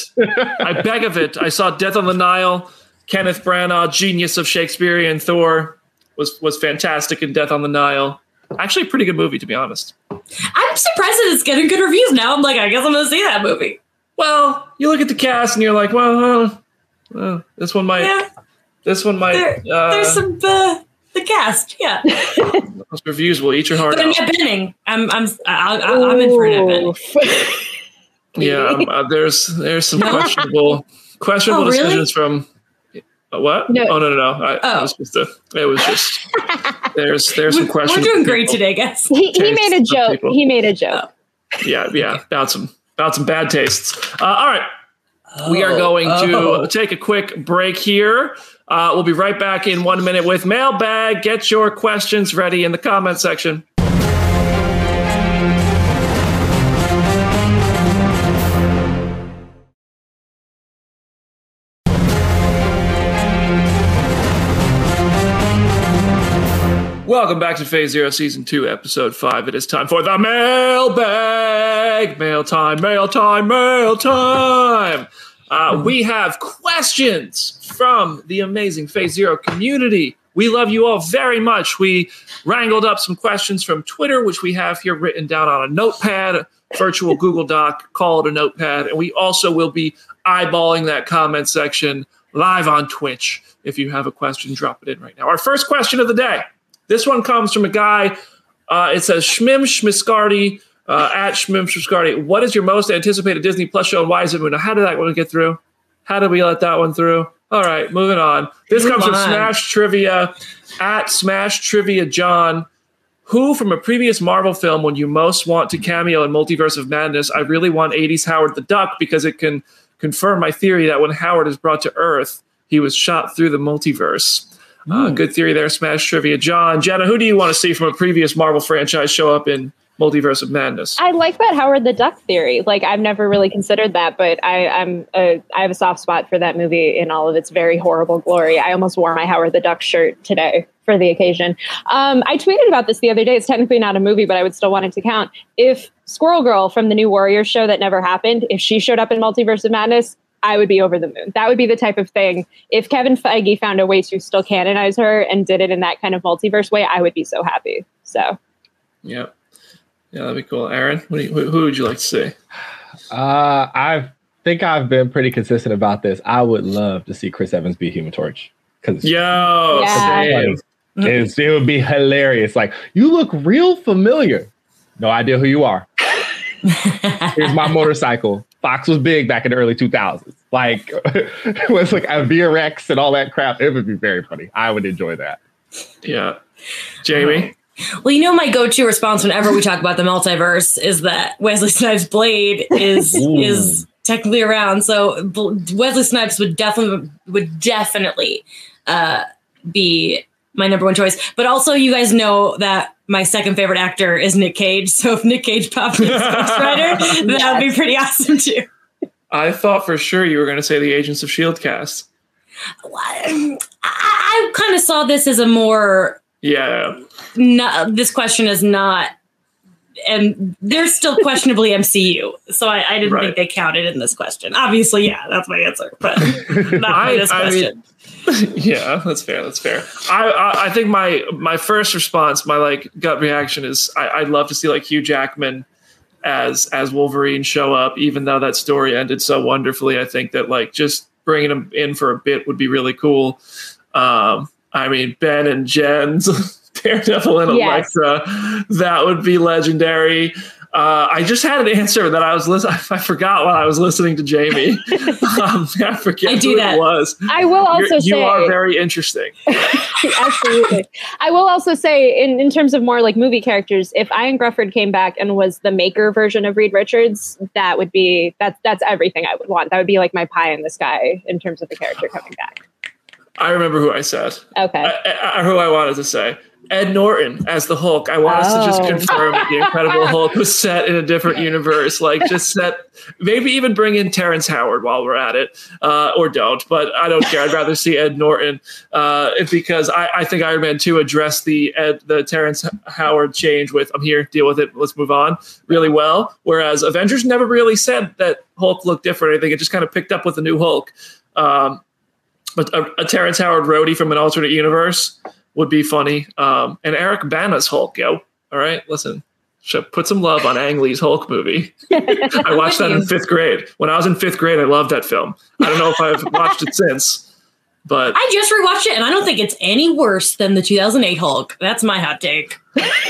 I beg of it. I saw Death on the Nile. Kenneth Branagh, genius of Shakespearean Thor, was was fantastic in Death on the Nile. Actually, a pretty good movie, to be honest. I'm surprised that it's getting good reviews now. I'm like, I guess I'm gonna see that movie. Well, you look at the cast and you're like, well, uh, this one might. Yeah, This one might. there, uh, there's some uh, the cast. Yeah, those reviews will eat your heart but out. Annette Bening, I'm I'm I, I, I'm in for Annette Bening. Oof. Yeah, um, uh, there's there's some questionable questionable Oh, really? decisions from. Uh, what? No. Oh no no no! I, Oh. It was just a, It was just there's there's some We're, we're doing great today, guys. he, he made a joke. people. He made a joke. Yeah yeah about some about some bad tastes. Uh, all right, we are Oh, going oh. to take a quick break here. Uh, we'll be right back in one minute with mailbag. Get your questions ready in the comment section. Welcome back to Phase Zero, Season 2, Episode 5. It is time for the mailbag! Mail time, mail time, mail time! Uh, we have questions from the amazing Phase Zero community. We love you all very much. We wrangled up some questions from Twitter, which we have here written down on a notepad, a virtual Google Doc, call it a notepad. And we also will be eyeballing that comment section live on Twitch. If you have a question, drop it in right now. Our first question of the day. This one comes from a guy. Uh, it says Schmim Schmiscardi uh, at Schmim Schmiscardi. What is your most anticipated Disney Plus show and why is it? Now, how did that one get through? How did we let that one through? All right, moving on. This Move comes from. Smash Trivia at Smash Trivia John. Who from a previous Marvel film would you most want to cameo in Multiverse of Madness? I really want 80s Howard the Duck because it can confirm my theory that when Howard is brought to Earth, he was shot through the multiverse. Uh, good theory there, Smash Trivia. John, Jenna, who do you want to see from a previous Marvel franchise show up in Multiverse of Madness? I like that Howard the Duck theory. Like I've never really considered that, but I, I'm a, I have a soft spot for that movie in all of its very horrible glory. I almost wore my Howard the Duck shirt today for the occasion. Um, I tweeted about this the other day. It's technically not a movie, but I would still want it to count. If Squirrel Girl from the New Warriors show that never happened, if she showed up in Multiverse of Madness, I would be over the moon. That would be the type of thing. If Kevin Feige found a way to still canonize her and did it in that kind of multiverse way, I would be so happy. So Yeah. Yeah, that'd be cool. Aaron, what do you, who, who would you like to see? Uh, I think I've been pretty consistent about this. I would love to see Chris Evans be Human Torch because Yo, Yeah. it's, it would be hilarious. Like you look real familiar. No idea who you are. Here's my motorcycle. Fox was big back in the early 2000s. Like was like a VRX and all that crap. It would be very funny. I would enjoy that. Yeah. Jamie? Well, you know, my go-to response whenever we talk about the multiverse is that Wesley Snipes' Blade is is technically around. So Wesley Snipes would definitely would definitely uh, be my number one choice. But also, you guys know that my second favorite actor is Nick Cage. So if Nick Cage popped in as Ghost Rider, that would be pretty awesome too. I thought for sure you were going to say the Agents of S.H.I.E.L.D. cast. I, I kind of saw this as a more Yeah. not, this question is not and they're still questionably MCU. So I, I didn't Right. think they counted in this question. Obviously, yeah, that's my answer, but not I- for this I question. yeah, that's fair. That's fair. I, I I think my my first response, my like gut reaction is I, I'd love to see like Hugh Jackman as as Wolverine show up, even though that story ended so wonderfully. I think that like just bringing him in for a bit would be really cool. Um, I mean Ben and Jen's Daredevil and Yes. Elektra, that would be legendary. Uh, I just had an answer that I was listening. I forgot while I was listening to Jamie. um, I forget I do who that. it was. I will also You're- say you are very interesting. Absolutely. I will also say, in, in terms of more like movie characters, if Ioan Gruffudd came back and was the maker version of Reed Richards, that would be that's that's everything I would want. That would be like my pie in the sky in terms of the character coming back. I remember who I said, Okay. I, I, who I wanted to say. Ed Norton as the Hulk. I want us to just Oh. confirm that the Incredible Hulk was set in a different universe. Like, just set, maybe even bring in Terrence Howard while we're at it, uh, or don't. But I don't care. I'd rather see Ed Norton uh, because I, I think Iron Man Two addressed the Ed, the Terrence Howard change with "I'm here, deal with it, let's move on" really well. Whereas Avengers never really said that Hulk looked different. I think it just kind of picked up with the new Hulk. Um, but a, a Terrence Howard Rhodey from an alternate universe would be funny. Um, and Eric Bana's Hulk, yo. All right, listen. Put some love on Ang Lee's Hulk movie. I watched that in fifth grade. When I was in fifth grade, I loved that film. I don't know if I've watched it since, but I just rewatched it, and I don't think it's any worse than the 2008 Hulk. That's my hot take.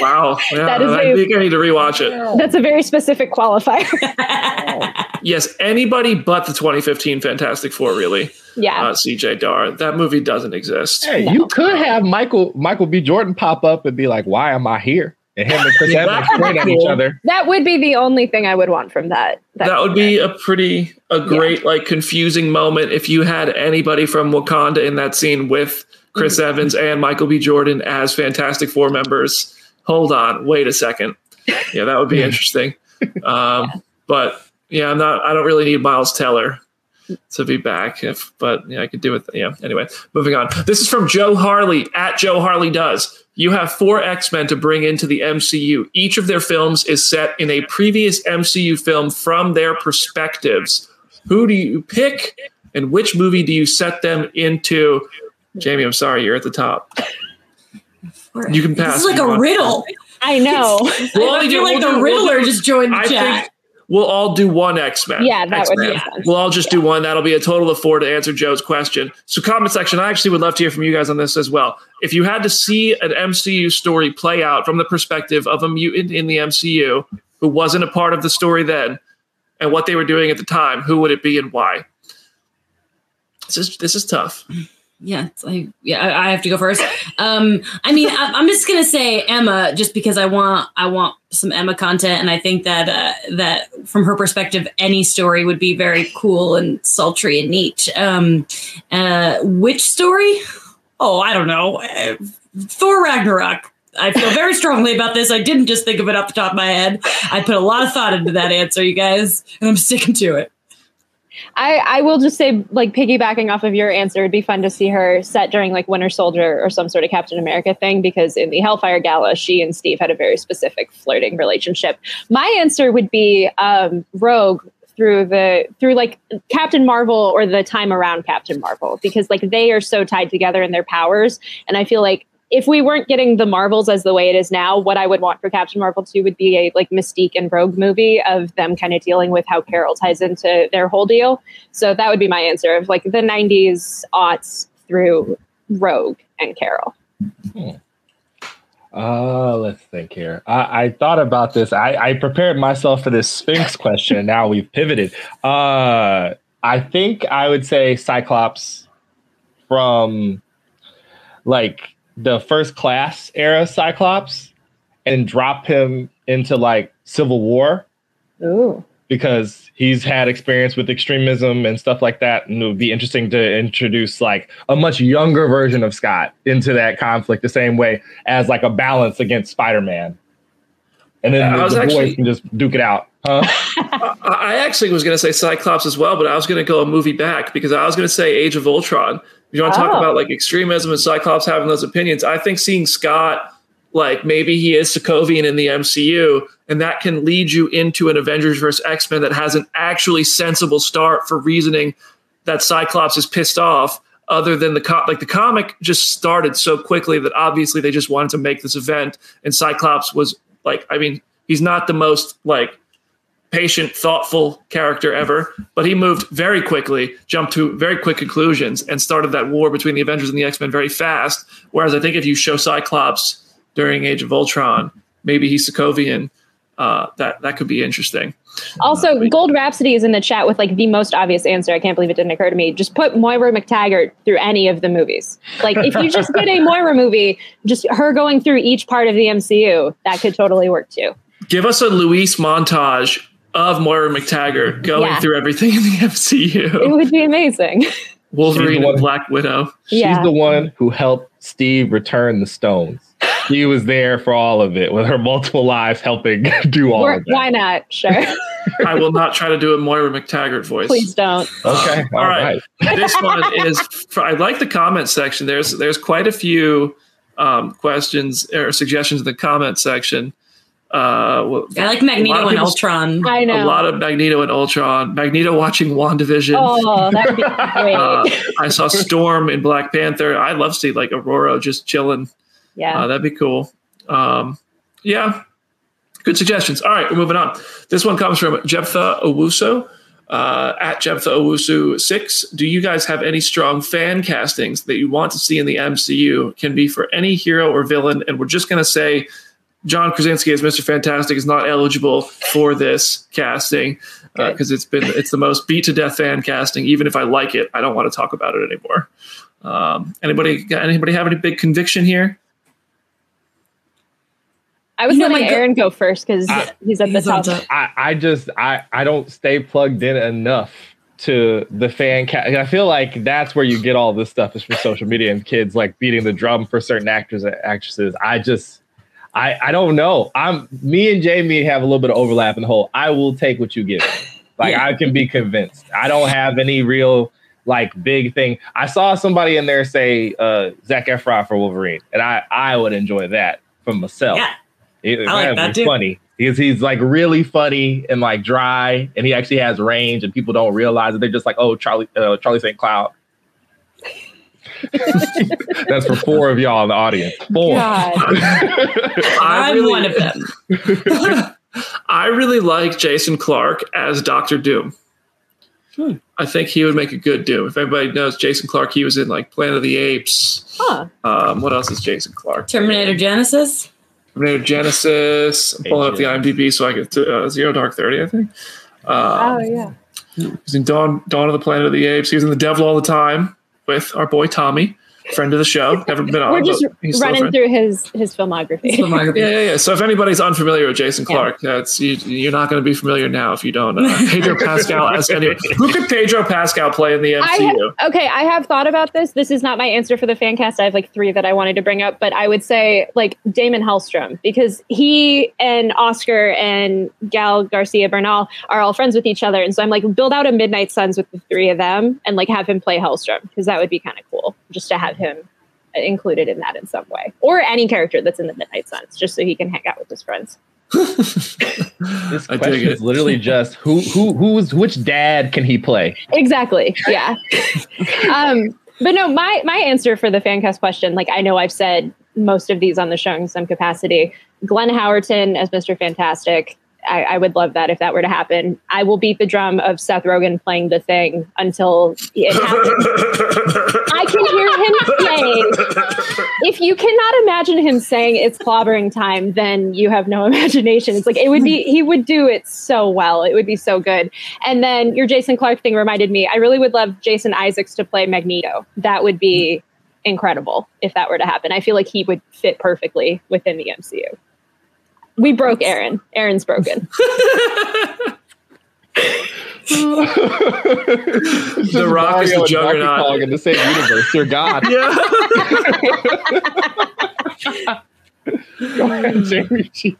wow, yeah, That is I a- think I need to rewatch it. That's a very specific qualifier. Yes, anybody but the 2015 Fantastic Four, really. yeah. Uh, CJ Dar, that movie doesn't exist. Hey, you could have Michael Michael B. Jordan pop up and be like, "Why am I here?" And him and Chris Evans point at each other. that would be the only thing I would want from that. that would be a pretty a great like confusing moment if you had anybody from Wakanda in that scene with Chris Evans and Michael B. Jordan as Fantastic Four members. Hold on, wait a second. Yeah, that would be interesting. Um, But yeah, I'm not. I don't really need Miles Teller to be back. If but yeah, I could do it. Yeah. Anyway, moving on. This is from Joe Harley at Joe Harley Does. You have four X Men to bring into the MCU. Each of their films is set in a previous MCU film from their perspectives. Who do you pick, and which movie do you set them into? Jamie, I'm sorry, you're at the top. You can pass This is like a riddle. I know. We'll I feel do- like we'll the do- we'll Riddler do- just joined the I chat. think we'll all do one X Men. Yeah, that would make sense. We'll all just do one. That'll be a total of four to answer Joe's question. So, comment section. I actually would love to hear from you guys on this as well. If you had to see an MCU story play out from the perspective of a mutant in the MCU who wasn't a part of the story then, and what they were doing at the time, who would it be and why? This is this is tough. Yeah, like yeah, I, I have to go first. Um, I mean, I, I'm just gonna say Emma, just because I want I want some Emma content, and I think that uh, that from her perspective, any story would be very cool and sultry and neat. Um, uh, which story? Oh, I don't know. Thor Ragnarok. I feel very strongly about this. I didn't just think of it off the top of my head. I put a lot of thought into that answer, you guys, and I'm sticking to it. I, I will just say, like piggybacking off of your answer, it'd be fun to see her set during like Winter Soldier or some sort of Captain America thing because in the Hellfire Gala, she and Steve had a very specific flirting relationship. My answer would be um, Rogue through the through like Captain Marvel or the time around Captain Marvel because like they are so tied together in their powers, and I feel like if we weren't getting the Marvels as the way it is now, what I would want for Captain Marvel 2 would be a like Mystique and Rogue movie of them kind of dealing with how Carol ties into their whole deal. So that would be my answer of like the 90s aughts through Rogue and Carol. Uh, let's think here. I, I thought about this. I, I prepared myself for this Sphinx question. and now we've pivoted. Uh, I think I would say Cyclops from like the first class era Cyclops and drop him into like Civil War Ooh. because he's had experience with extremism and stuff like that. And it would be interesting to introduce like a much younger version of Scott into that conflict the same way as like a balance against Spider Man. And then Yeah, I the, was the actually- boys can just duke it out. Huh? I actually was going to say Cyclops as well, but I was going to go a movie back because I was going to say Age of Ultron. You want to talk Oh. about like extremism and Cyclops having those opinions? I think seeing Scott, like maybe he is Sokovian in the MCU, and that can lead you into an Avengers versus X Men that has an actually sensible start for reasoning that Cyclops is pissed off. Other than the co- like the comic just started so quickly that obviously they just wanted to make this event, and Cyclops was like, I mean, he's not the most like patient, thoughtful character ever, but he moved very quickly, jumped to very quick conclusions, and started that war between the Avengers and the X Men very fast. Whereas I think if you show Cyclops during Age of Ultron, maybe he's Sokovian. Uh, that that could be interesting. Also, Gold Rhapsody is in the chat with like the most obvious answer. I can't believe it didn't occur to me. Just put Moira MacTaggert through any of the movies. Like, if you just did a Moira movie, just her going through each part of the MCU, that could totally work too. Give us a Luis montage of Moira MacTaggert going Yeah. through everything in the MCU. It would be amazing. Wolverine one- and Black Widow. Yeah. She's the one who helped Steve return the stones. she was there for all of it with her multiple lives helping do all We're- of that. Why not? Sure. I will not try to do a Moira MacTaggert voice. Please don't. Okay, All all right. right. this one is for, I like the comment section. There's there's quite a few um, questions or suggestions in the comment section. Uh, well, I like Magneto and Ultron. I know. a lot of Magneto and Ultron. Magneto watching WandaVision. oh, that would be great. Uh, I saw Storm in Black Panther. I'd love to see like Ororo just chilling. yeah. Uh, that'd be cool. Um, yeah, good suggestions. All right, we're moving on. This one comes from Jephthah Owusu uh, at Jephthah Owusu six. Do you guys have any strong fan castings that you want to see in the MCU? Can be for any hero or villain, and we're just gonna say John Krasinski as Mister Fantastic is not eligible for this casting Good. because it's been it's the most beat to death fan casting. Even if I like it, I don't want to talk about it anymore. Um, anybody anybody have any big conviction here? I was You know, letting my go- Aaron go first because he's at the He's on top. top. I, I just I I don't stay plugged in enough to the fan cast. I feel like that's where you get all this stuff is from social media and kids like beating the drum for certain actors and actresses. I just I I don't know. I'm me and Jamie have a little bit of overlap in the whole. I will take what you give. Like Yeah. I can be convinced. I don't have any real like big thing. I saw somebody in there say uh Zac Efron for Wolverine, and I I would enjoy that from myself. Yeah. It, I like that too. funny because he's like really funny and like dry, and he actually has range, and people don't realize it. They're just like, oh, Charlie, uh, Charlie St. Cloud. That's for four of y'all in the audience. Four. I I'm really- one of them. I really like Jason Clarke as Doctor Doom. Hmm. I think he would make a good Doom. If everybody knows Jason Clarke, he was in like Planet of the Apes. Huh. Um, what else is Jason Clarke? Terminator Genisys. Terminator Genisys. I'm pulling up the IMDb so I get to uh, Zero Dark Thirty. I think. Oh Um, yeah. He's in Dawn, Dawn of the Planet of the Apes. He was in The Devil All the Time with our boy Tommy, friend of the show. Never been on. We're just but he's running through his his filmography. Filmography. Yeah, yeah, yeah. So if anybody's unfamiliar with Jason Yeah. Clarke, that's you, you're not going to be familiar now if you don't. Uh, Pedro Pascal as anyone. Who could Pedro Pascal play in the I MCU? okay, I have thought about this. This is not my answer for the fan cast. I have like three that I wanted to bring up, but I would say like Daimon Hellstrom because he and Oscar and Gael Garcia Bernal are all friends with each other, and so I'm like build out a Midnight Suns with the three of them and like have him play Hellstrom because that would be kind of cool just to have him included in that in some way, or any character that's in the Midnight Suns, just so he can hang out with his friends. This I dig question it. is literally just who who who's which dad can he play? Exactly. Yeah. um, but no, my my answer for the fan cast question, like I know I've said most of these on the show in some capacity. Glenn Howerton as Mr. Fantastic. I, I would love that if that were to happen. I will beat the drum of Seth Rogen playing the thing until it happens. I can hear him saying, if you cannot imagine him saying it's clobbering time, then you have no imagination. It's like it would be, he would do it so well. It would be so good. And then your Jason Clarke thing reminded me, I really would love Jason Isaacs to play Magneto. That would be incredible if that were to happen. I feel like he would fit perfectly within the MCU. We broke Aaron. Aaron's broken. The Rock is the Mario and Donkey juggernaut. Kong in the same universe. Dear God. yeah. Go ahead, Jamie. Jeez.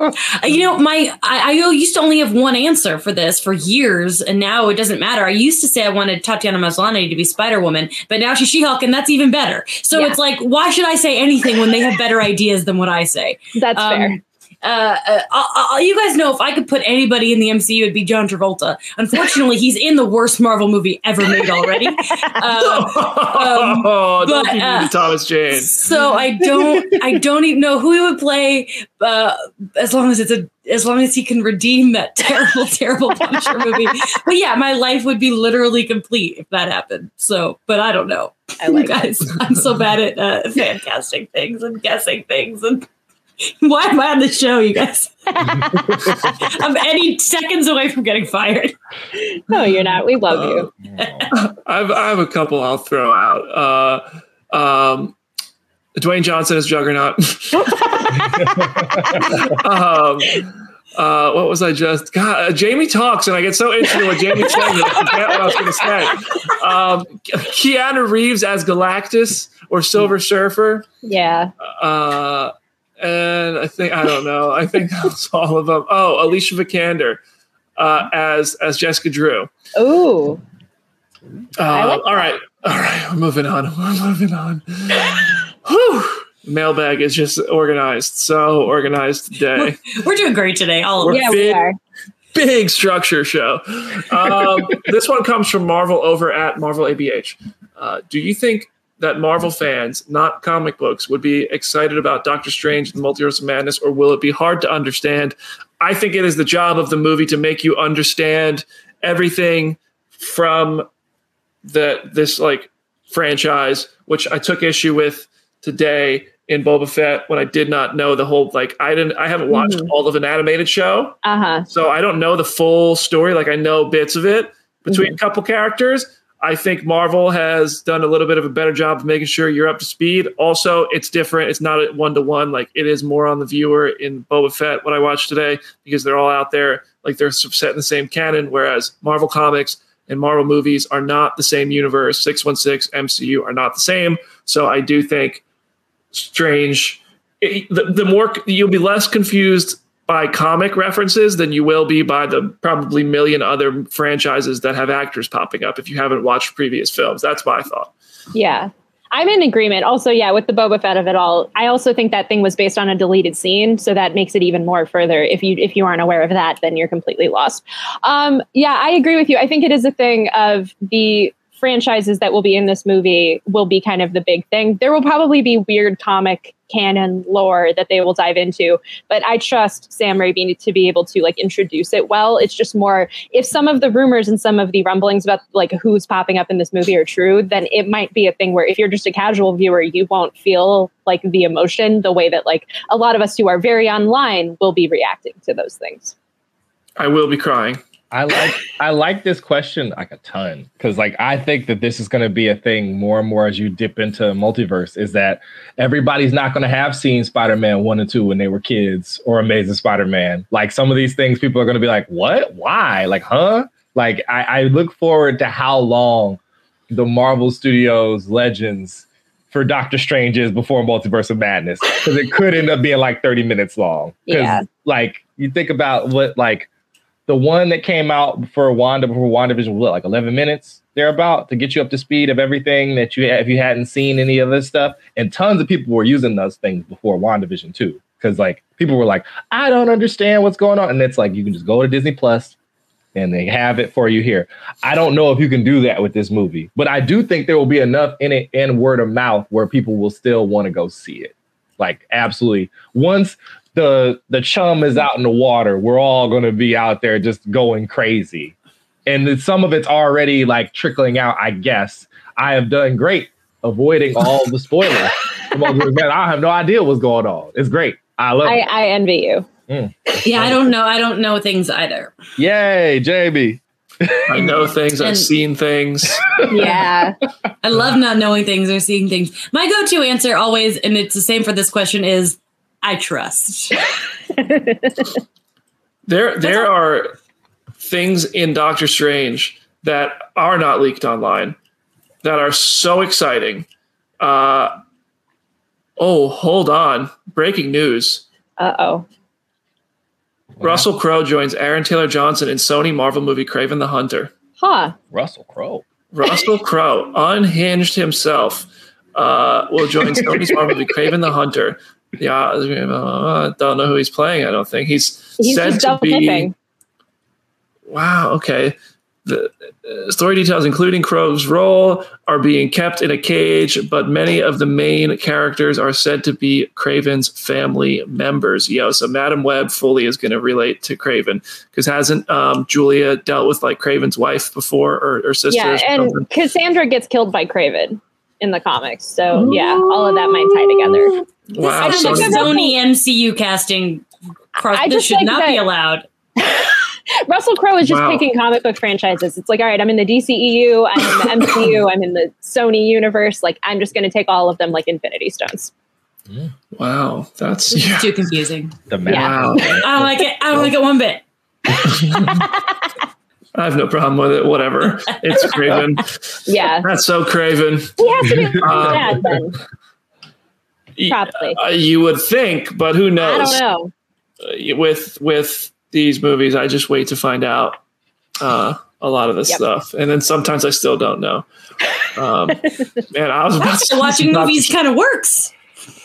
Uh, You know, my I, I used to only have one answer for this for years, and now it doesn't matter. I used to say I wanted Tatiana Maslany to be Spider Woman, but now she's She Hulk, and that's even better. So Yeah. it's like, why should I say anything when they have better ideas than what I say? That's Um, fair. Uh, uh, I'll, I'll- you guys know if I could put anybody in the MCU, it'd be John Travolta. Unfortunately, he's in the worst Marvel movie ever made already. Uh, oh, don't but, uh, Thomas Jane. so I don't, I don't even know who he would play. Uh, as long as it's a, as long as he can redeem that terrible, terrible Punisher movie. But yeah, my life would be literally complete if that happened. So, but I don't know. I like you guys, I'm so bad at uh, fan casting things and guessing things and. Why am I on the show, you guys? I'm any seconds away from getting fired. No, you're not. We love you. I've, I have a couple I'll throw out. Uh, um, Dwayne Johnson is Juggernaut. um, uh, what was I just? God, uh, Jamie talks, and I get so interested in what Jamie's saying I forget what I was going to say. Um, Keanu Reeves as Galactus or Silver Surfer. Yeah. Uh, and I think I don't know. I think that was all of them. Oh, Alicia Vikander uh, as as Jessica Drew. Ooh. Uh, like all right, all right. We're moving on. We're moving on. Whew. Mailbag is just organized, so organized today. We're doing great today. All of We're us. Yeah, we big- are. Big structure show. Um, this one comes from Marvel over at Marvel ABH. Uh, do you think that Marvel fans, not comic books, would be excited about Doctor Strange and the Multiverse of Madness, or will it be hard to understand? I think it is the job of the movie to make you understand everything from the this like franchise, which I took issue with today in Boba Fett when I did not know the whole like I didn't I haven't watched Mhm. all of an animated show. Uh huh. So I don't know the full story. Like I know bits of it between a couple characters. I think Marvel has done a little bit of a better job of making sure you're up to speed. Also, it's different. It's not one to one. Like it is more on the viewer in Boba Fett. What I watched today because they're all out there. Like they're set in the same canon. Whereas Marvel comics and Marvel movies are not the same universe. Six one six MCU are not the same. So I do think Strange. it- the, the more you'll be less confused by comic references than you will be by the probably million other franchises that have actors popping up if you haven't watched previous films. That's my thought. Yeah. I'm in agreement. Also, yeah, with the Boba Fett of it all, I also think that thing was based on a deleted scene, so that makes it even more further. If you if you aren't aware of that, then you're completely lost. Um, yeah, I agree with you. I think it is a thing of the franchises that will be in this movie will be kind of the big thing. There will probably be weird comic canon lore that they will dive into, but I trust Sam Raimi to be able to like introduce it well. It's just more if some of the rumors and some of the rumblings about like who's popping up in this movie are true, then it might be a thing where if you're just a casual viewer, you won't feel like the emotion the way that like a lot of us who are very online will be reacting to those things. I will be crying. I like I like this question like a ton because like I think that this is going to be a thing more and more as you dip into multiverse. Is that everybody's not going to have seen Spider Man one and two when they were kids or Amazing Spider Man. Like some of these things, people are going to be like, "What? Why? Like, huh?" Like I, I look forward to how long the Marvel Studios legends for Doctor Strange is before Multiverse of Madness because it could end up being like thirty minutes long. Yeah. Like you think about what like the one that came out for Wanda before WandaVision was like 11 minutes thereabout to get you up to speed of everything that you if you hadn't seen any of this stuff. And tons of people were using those things before WandaVision too. Because like people were like, I don't understand what's going on. And it's like you can just go to Disney Plus and they have it for you here. I don't know if you can do that with this movie, but I do think there will be enough in it in word of mouth where people will still want to go see it. Like absolutely. Once the the chum is out in the water, we're all going to be out there just going crazy. And some of it's already like trickling out, I guess. I have done great avoiding all the spoilers. Come on, man, I have no idea what's going on. It's great. I love I, it. I envy you. Mm. Yeah, I don't know. I don't know things either. Yay, JB. I know things. I've seen things. Yeah. I love not knowing things or seeing things. My go-to answer always, and it's the same for this question, is I trust. There, there are things in Doctor Strange that are not leaked online that are so exciting. Uh, oh, hold on! Breaking news: Uh oh. Russell Crowe joins Aaron Taylor Johnson in Sony Marvel movie Kraven the Hunter. Huh. Russell Crowe. Russell Crowe, unhinged himself, uh, will join Sony's Marvel movie Kraven the Hunter. Yeah, uh, don't know who he's playing. I don't think he's, He's said to double be. dipping. Wow. Okay. The uh, story details, including Crowe's role, are being kept in a cage, but many of the main characters are said to be Kraven's family members. Yo, so Madame Web fully is going to relate to Kraven because hasn't um, Julia dealt with like Kraven's wife before or, or sister? Yeah, and Cassandra gets killed by Kraven in the comics. So yeah, all of that might tie together. Wow. I This don't kind of think Sony, Sony MCU casting. Cross, I this should think not be allowed. Russell Crowe is just Wow. picking comic book franchises. It's like, all right, I'm in the DCEU, I'm in the MCU, I'm in the Sony universe. Like, I'm just going to take all of them like Infinity Stones. wow. That's yeah. too confusing. The man. Wow. I don't like it. I don't like it one bit. I have no problem with it. Whatever. It's Kraven. Yeah, That's so Kraven. he has to be Um, bad then. Probably. Uh, you would think, but who knows? I don't know. Uh, with with these movies, I just wait to find out uh, a lot of this Yep. stuff, and then sometimes I still don't know. Um, man, I was about to So watching movies kind of works.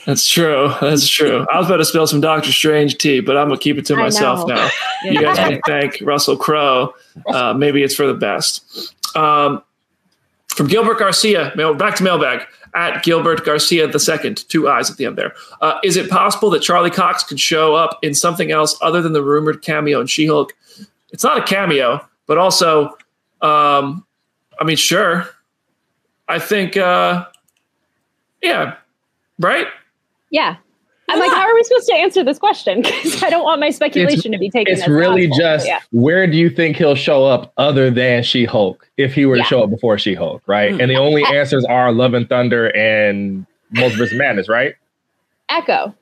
That's true. That's true. I was about to spill some Doctor Strange tea, but I'm gonna keep it to I myself know. now. You guys can thank Russell Crowe. Uh, maybe it's for the best. Um, from Gilbert Garcia, mail, back to mailbag at Gilbert Garcia second, two eyes at the end there. Uh, is it possible that Charlie Cox could show up in something else other than the rumored cameo in She-Hulk? It's not a cameo, but also, um, I mean, sure. I think, uh, yeah, right. Yeah. I'm Why like, how are we supposed to answer this question? Because I don't want my speculation to be taken. It's as really gospel. just yeah. where do you think he'll show up other than She Hulk if he were Yeah. to show up before She Hulk, right? Hmm. And the only answers are Love and Thunder and Multiverse Madness, right? Echo.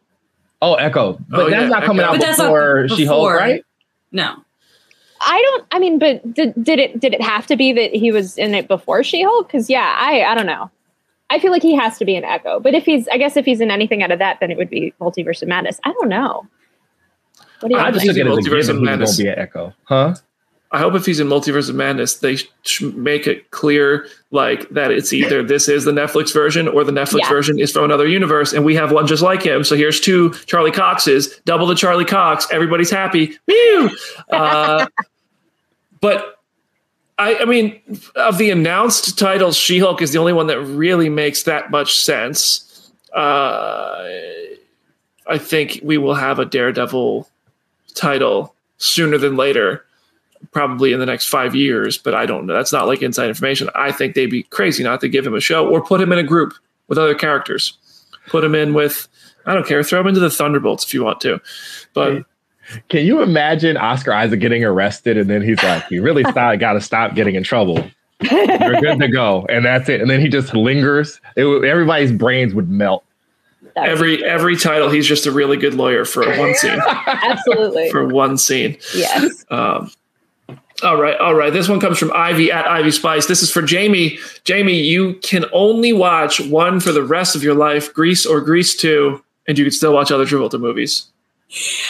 Oh, Echo, but Oh, that's yeah, not coming Echo. out But that's not before She Hulk, right? No. I don't. I mean, but did, did it did it have to be that he was in it before She Hulk? Because yeah, I I don't know. I feel like he has to be an Echo. But if he's, I guess if he's in anything out of that, then it would be Multiverse of Madness. I don't know. What do you I I think? just took it as a Multiverse of he's going Madness. to be an Echo, huh? I hope if he's in Multiverse of Madness, they sh- make it clear like that it's either this is the Netflix version or the Netflix Yeah. version is from another universe, and we have one just like him. So here's two Charlie Coxes, double the Charlie Cox. Everybody's happy. Woo! Uh, but I, I mean, of the announced titles, She-Hulk is the only one that really makes that much sense. Uh, I think we will have a Daredevil title sooner than later probably in the next five years, but I don't know. That's not like inside information. I think they'd be crazy not to give him a show or put him in a group with other characters. Put him in with, I don't care, throw him into the Thunderbolts if you want to. But Can you imagine Oscar Isaac getting arrested and then he's like, "You really got to stop getting in trouble. You're good to go," and that's it. And then he just lingers. It, would- everybody's brains would melt. That's- every every title, he's just a really good lawyer for one scene. absolutely. for one scene. yes. Um, all right, all right. This one comes from Ivy at Ivy Spice. This is for Jamie. Jamie, you can only watch one for the rest of your life, Grease or Grease 2, and you can still watch other Travolta movies.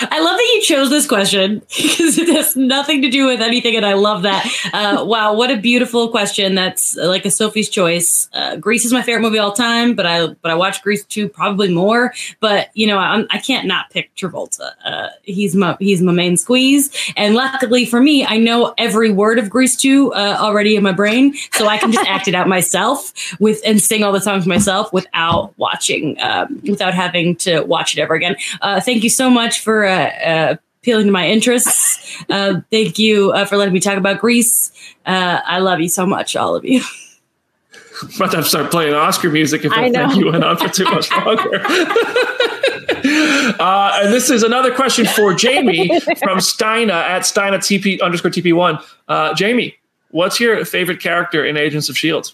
I love that you chose this question because it has nothing to do with anything, and I love that. Uh, wow, what a beautiful question! That's uh, like a Sophie's choice. Uh, Grease is my favorite movie of all time, but I but I watch Grease two probably more. But you know, I'm, I can't not pick Travolta. Uh, he's my he's my main squeeze, and luckily for me, I know every word of Grease two uh, already in my brain, so I can just act it out myself with and sing all the songs myself without watching, um, without having to watch it ever again. Uh, thank you so much for uh, uh, appealing to my interests. Uh, thank you uh, for letting me talk about Grease. Uh, I love you so much, all of you. I'm about to have to start playing Oscar music if I that know. thank you went on for too much longer. uh, and this is another question for Jamie from Steina at Steina TP underscore TP1. Uh, Jamie, what's your favorite character in Agents of S.H.I.E.L.D.?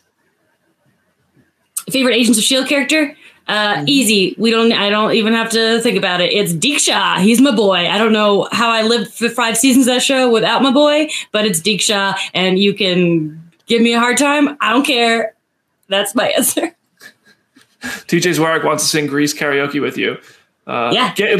Favorite Agents of Shield character? Uh, easy. We don't. I don't even have to think about it. It's Deke Shaw. He's my boy. I don't know how I lived for five seasons of that show without my boy, but it's Deke Shaw, and you can give me a hard time. I don't care. That's my answer. TJ Zwarek wants to sing Grease karaoke with you. Uh, Yeah, get in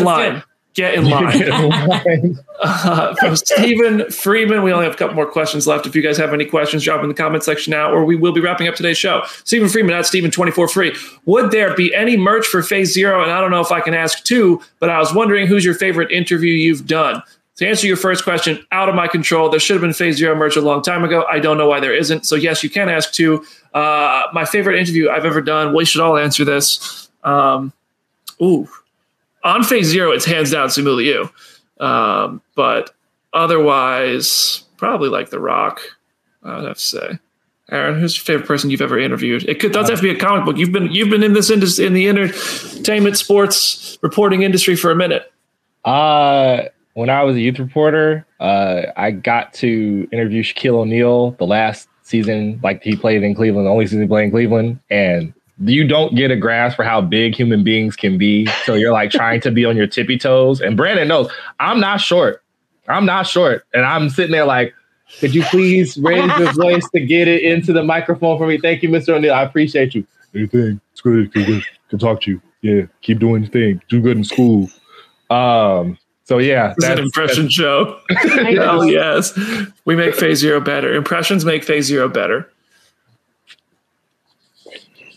let's do line. Get in line. Uh, from Stephen Freeman, we only have a couple more questions left. If you guys have any questions, drop in the comment section now, or we will be wrapping up today's show. Stephen Freeman at Stephen24 Free. Would there be any merch for Phase Zero? And I don't know if I can ask two, but I was wondering who's your favorite interview you've done? To answer your first question, out of my control. There should have been Phase Zero merch a long time ago. I don't know why there isn't. So, yes, you can ask two. Uh, my favorite interview I've ever done. We should all answer this. Um, ooh, on Phase Zero, it's hands down Simu Liu. Um, but otherwise, probably like The Rock. I would have to say. Aaron, who's your favorite person you've ever interviewed? It could doesn't have to be a comic book. You've been you've been in this industry in the entertainment sports reporting industry for a minute. Uh, when I was a youth reporter, uh, I got to interview Shaquille O'Neal the last season, like he played in Cleveland, the only season he played in Cleveland, and you don't get a grasp for how big human beings can be. So you're like trying to be on your tippy toes. And Brandon knows I'm not short. I'm not short, and I'm sitting there like. Could you please raise your voice to get it into the microphone for me? Thank you, Mr. O'Neal. I appreciate you. Anything. It's good. Good, good. Good talk to you. yeah, keep doing your thing, do good in school. Um, so yeah, It's an impression show. oh yes, we make Phase Zero better. Impressions make Phase Zero better.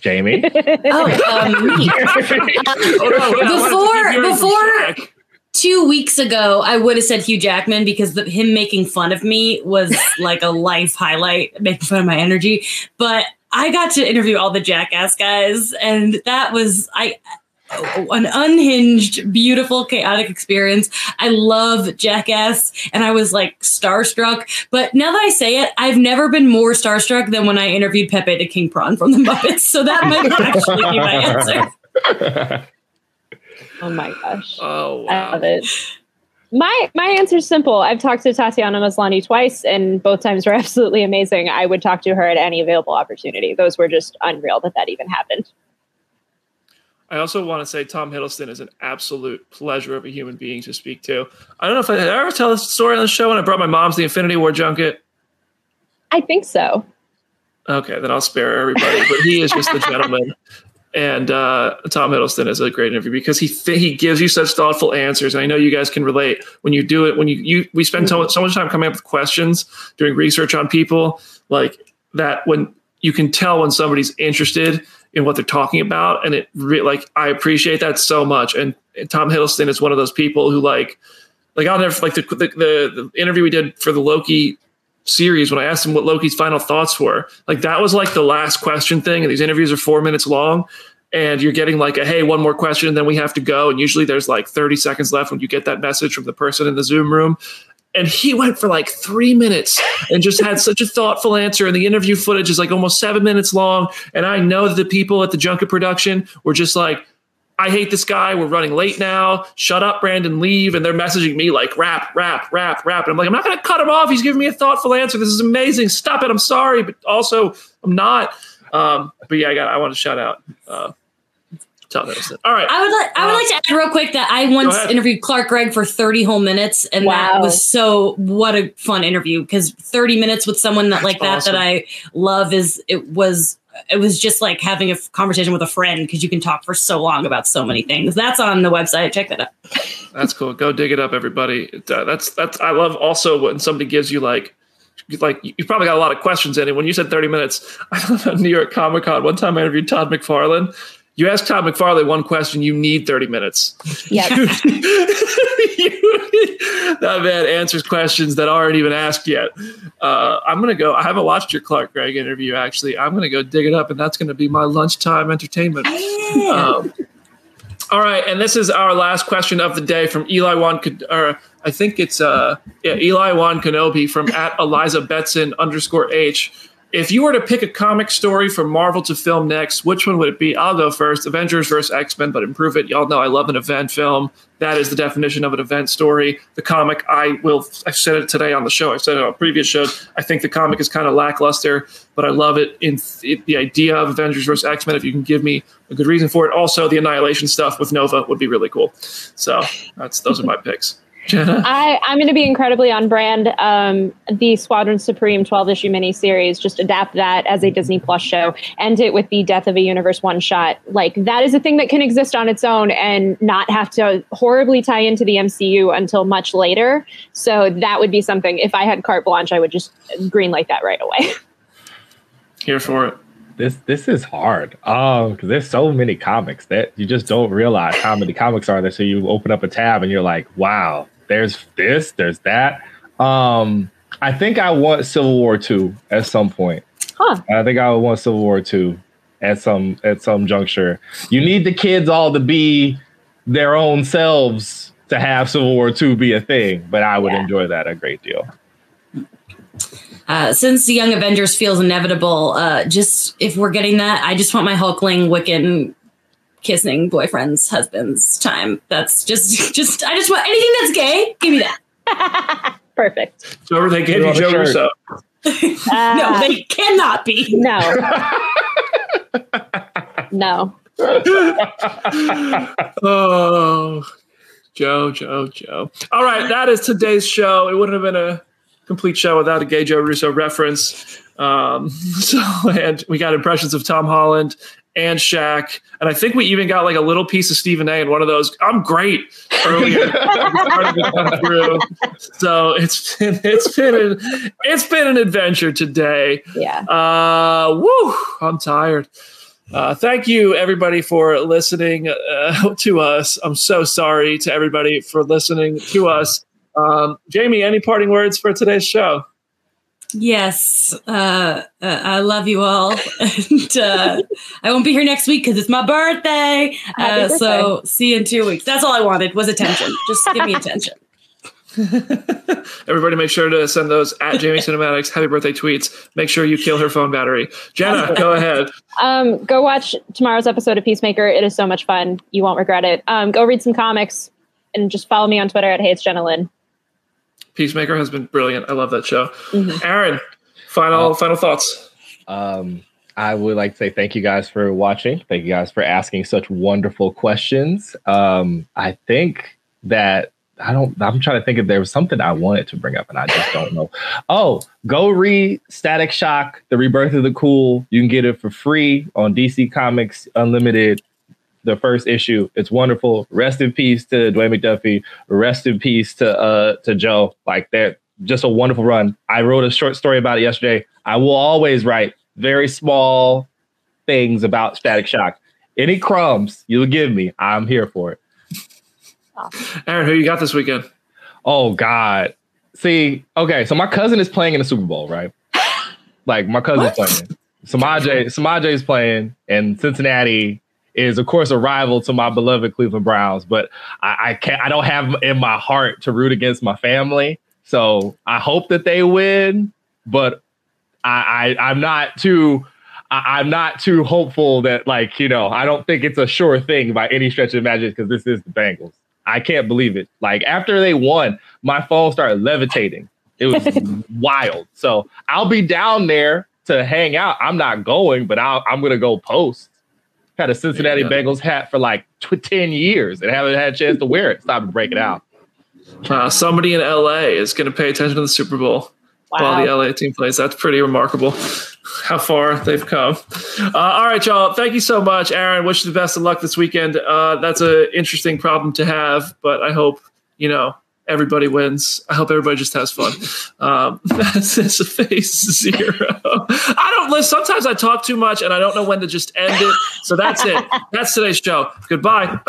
Jamie. Oh, um, me. Oh, no, yeah, I wanted to Before- keep hearing from before- two weeks ago, I would have said Hugh Jackman because the, him making fun of me was like a life highlight, making fun of my energy. But I got to interview all the Jackass guys, and that was I Oh, an unhinged, beautiful, chaotic experience. I love Jackass, and I was like starstruck. But now that I say it, I've never been more starstruck than when I interviewed Pepe the King Prawn from the Muppets. So that might actually be my answer. Oh my gosh. Oh I love it. My my answer is simple. I've talked to Tatiana Maslany twice, and both times were absolutely amazing. I would talk to her at any available opportunity. Those were just unreal that that even happened. I also want to say Tom Hiddleston is an absolute pleasure of a human being to speak to. I don't know if I, did I ever tell this story on the show when I brought my mom to the Infinity War junket. I think so. Okay, then I'll spare everybody. But he is just a gentleman. And uh, Tom Hiddleston is a great interview because he th- he gives you such thoughtful answers. And I know you guys can relate when you do it. When you, you we spend so, so much time coming up with questions, doing research on people, like that. When you can tell when somebody's interested in what they're talking about, and it re- like I appreciate that so much. And, and Tom Hiddleston is one of those people who like like I'll never like the the, the, interview we did for the Loki series when I asked him what Loki's final thoughts were. Like that was like the last question thing, and these interviews are four minutes long, and you're getting like a hey, one more question, and then we have to go. And usually there's like 30 seconds left when you get that message from the person in the Zoom room. And he went for like three minutes and just had such a thoughtful answer. And the interview footage is like almost seven minutes long. And I know that the people at the junket production were just like, I hate this guy. We're running late now. Shut up, Brandon. Leave. And they're messaging me like, rap, rap, rap, rap. And I'm like, I'm not going to cut him off. He's giving me a thoughtful answer. This is amazing. Stop it. I'm sorry, but also I'm not. Um, but yeah, I got. I want to shout out. Uh, Tom Hiddleston. All right. I would like I would like to add real quick that I once interviewed Clark Gregg for 30 whole minutes and that was so what a fun interview because 30 minutes with someone that like that awesome. that I love is it was it was just like having a f- conversation with a friend because you can talk for so long about so many things. That's on the website. Check that out. That's cool. Go dig it up, everybody. It, uh, that's that's. I love also when somebody gives you like. Like you probably got a lot of questions in it. When you said 30 minutes, I love at New York Comic Con. One time I interviewed Todd McFarlane. You ask Todd McFarlane one question, you need 30 minutes. Yep. that man answers questions that aren't even asked yet. Uh, I'm gonna go. I haven't watched your Clark Gregg interview actually. I'm gonna go dig it up, and that's gonna be my lunchtime entertainment. Um, all right, and this is our last question of the day from Eli Wan. Or I think it's uh, yeah, Eli Wan Kenobi from at Eliza Betson underscore H. If you were to pick a comic story from Marvel to film next, which one would it be? I'll go first. Avengers versus X Men, but improve it. Y'all know I love an event film. That is the definition of an event story. The comic, I will. I've said it today on the show. I've said it on previous shows. I think the comic is kind of lackluster, but I love it in th- the idea of Avengers versus X Men. If you can give me a good reason for it, also the Annihilation stuff with Nova would be really cool. So that's those are my picks. Jenna, I, I'm going to be incredibly on brand. Um, the Squadron Supreme 12 issue miniseries, just adapt that as a Disney Plus show, end it with the Death of a Universe one shot. Like, that is a thing that can exist on its own and not have to horribly tie into the MCU until much later. So, that would be something. If I had carte blanche, I would just greenlight that right away. here for it. this this is hard um because there's so many comics that you just don't realize how many comics are there so you open up a tab and you're like wow there's this there's that um i think i want civil war 2 at some point Huh. i think i would want civil war 2 at some at some juncture you need the kids all to be their own selves to have civil war 2 be a thing but i would Yeah. enjoy that a great deal Uh, since the Young Avengers feels inevitable, uh, just if we're getting that, I just want my Hulkling Wiccan kissing boyfriends, husbands time. That's just, just I just want anything that's gay. Give me that. Perfect. So they gave you Joe. Russo. Uh, no, they cannot be. no. no. oh, Joe, Joe, Joe. All right, that is today's show. It wouldn't have been a complete show without a gay Joe Russo reference. Um, so, and we got impressions of Tom Holland and Shaq, and I think we even got like a little piece of Stephen A. in one of those. I'm great earlier. So it's been it's been an, it's been an adventure today. Yeah. Uh, woo! I'm tired. Uh, thank you, everybody, for listening uh, to us. I'm so sorry to everybody for listening to us. Um, Jamie, any parting words for today's show? Yes, uh, uh, I love you all, and uh, I won't be here next week because it's my birthday. Uh, birthday. So see you in two weeks. That's all I wanted was attention. Just give me attention. Everybody, make sure to send those at Jamie Cinematics happy birthday tweets. Make sure you kill her phone battery. Jenna, go ahead. Um, go watch tomorrow's episode of Peacemaker. It is so much fun. You won't regret it. Um, go read some comics and just follow me on Twitter at Hey It's Jenna Lynn. Peacemaker has been brilliant. I love that show. Mm-hmm. Aaron, final uh, final thoughts. Um, I would like to say thank you guys for watching. Thank you guys for asking such wonderful questions. Um, I think that I don't. I'm trying to think if there was something I wanted to bring up, and I just don't know. Oh, go read Static Shock: The Rebirth of the Cool. You can get it for free on DC Comics Unlimited the first issue. It's wonderful. Rest in peace to Dwayne McDuffie. Rest in peace to uh to Joe. Like they're just a wonderful run. I wrote a short story about it yesterday. I will always write very small things about Static Shock. Any crumbs you'll give me, I'm here for it. Aaron, who you got this weekend? Oh God. See, okay, so my cousin is playing in the Super Bowl, right? Like my cousin's playing. Samaje, Samaje is playing, and Cincinnati is of course a rival to my beloved Cleveland Browns, but I, I can't I don't have in my heart to root against my family. So I hope that they win, but I, I I'm not too I, am not too hopeful that like, you know, I don't think it's a sure thing by any stretch of imagination because this is the Bengals. I can't believe it. Like after they won, my phone started levitating. It was wild. So I'll be down there to hang out. I'm not going, but i am going to go post had a Cincinnati yeah. Bengals hat for like 10 years and haven't had a chance to wear it. Stop and break it out. Uh, somebody in LA is going to pay attention to the Super Bowl wow. while the LA team plays. That's pretty remarkable how far they've come. Uh, all right, y'all. Thank you so much, Aaron. Wish you the best of luck this weekend. Uh, that's an interesting problem to have, but I hope, you know, everybody wins. I hope everybody just has fun. Um, that's a phase zero. I don't listen. Sometimes I talk too much and I don't know when to just end it. So that's it. That's today's show. Goodbye.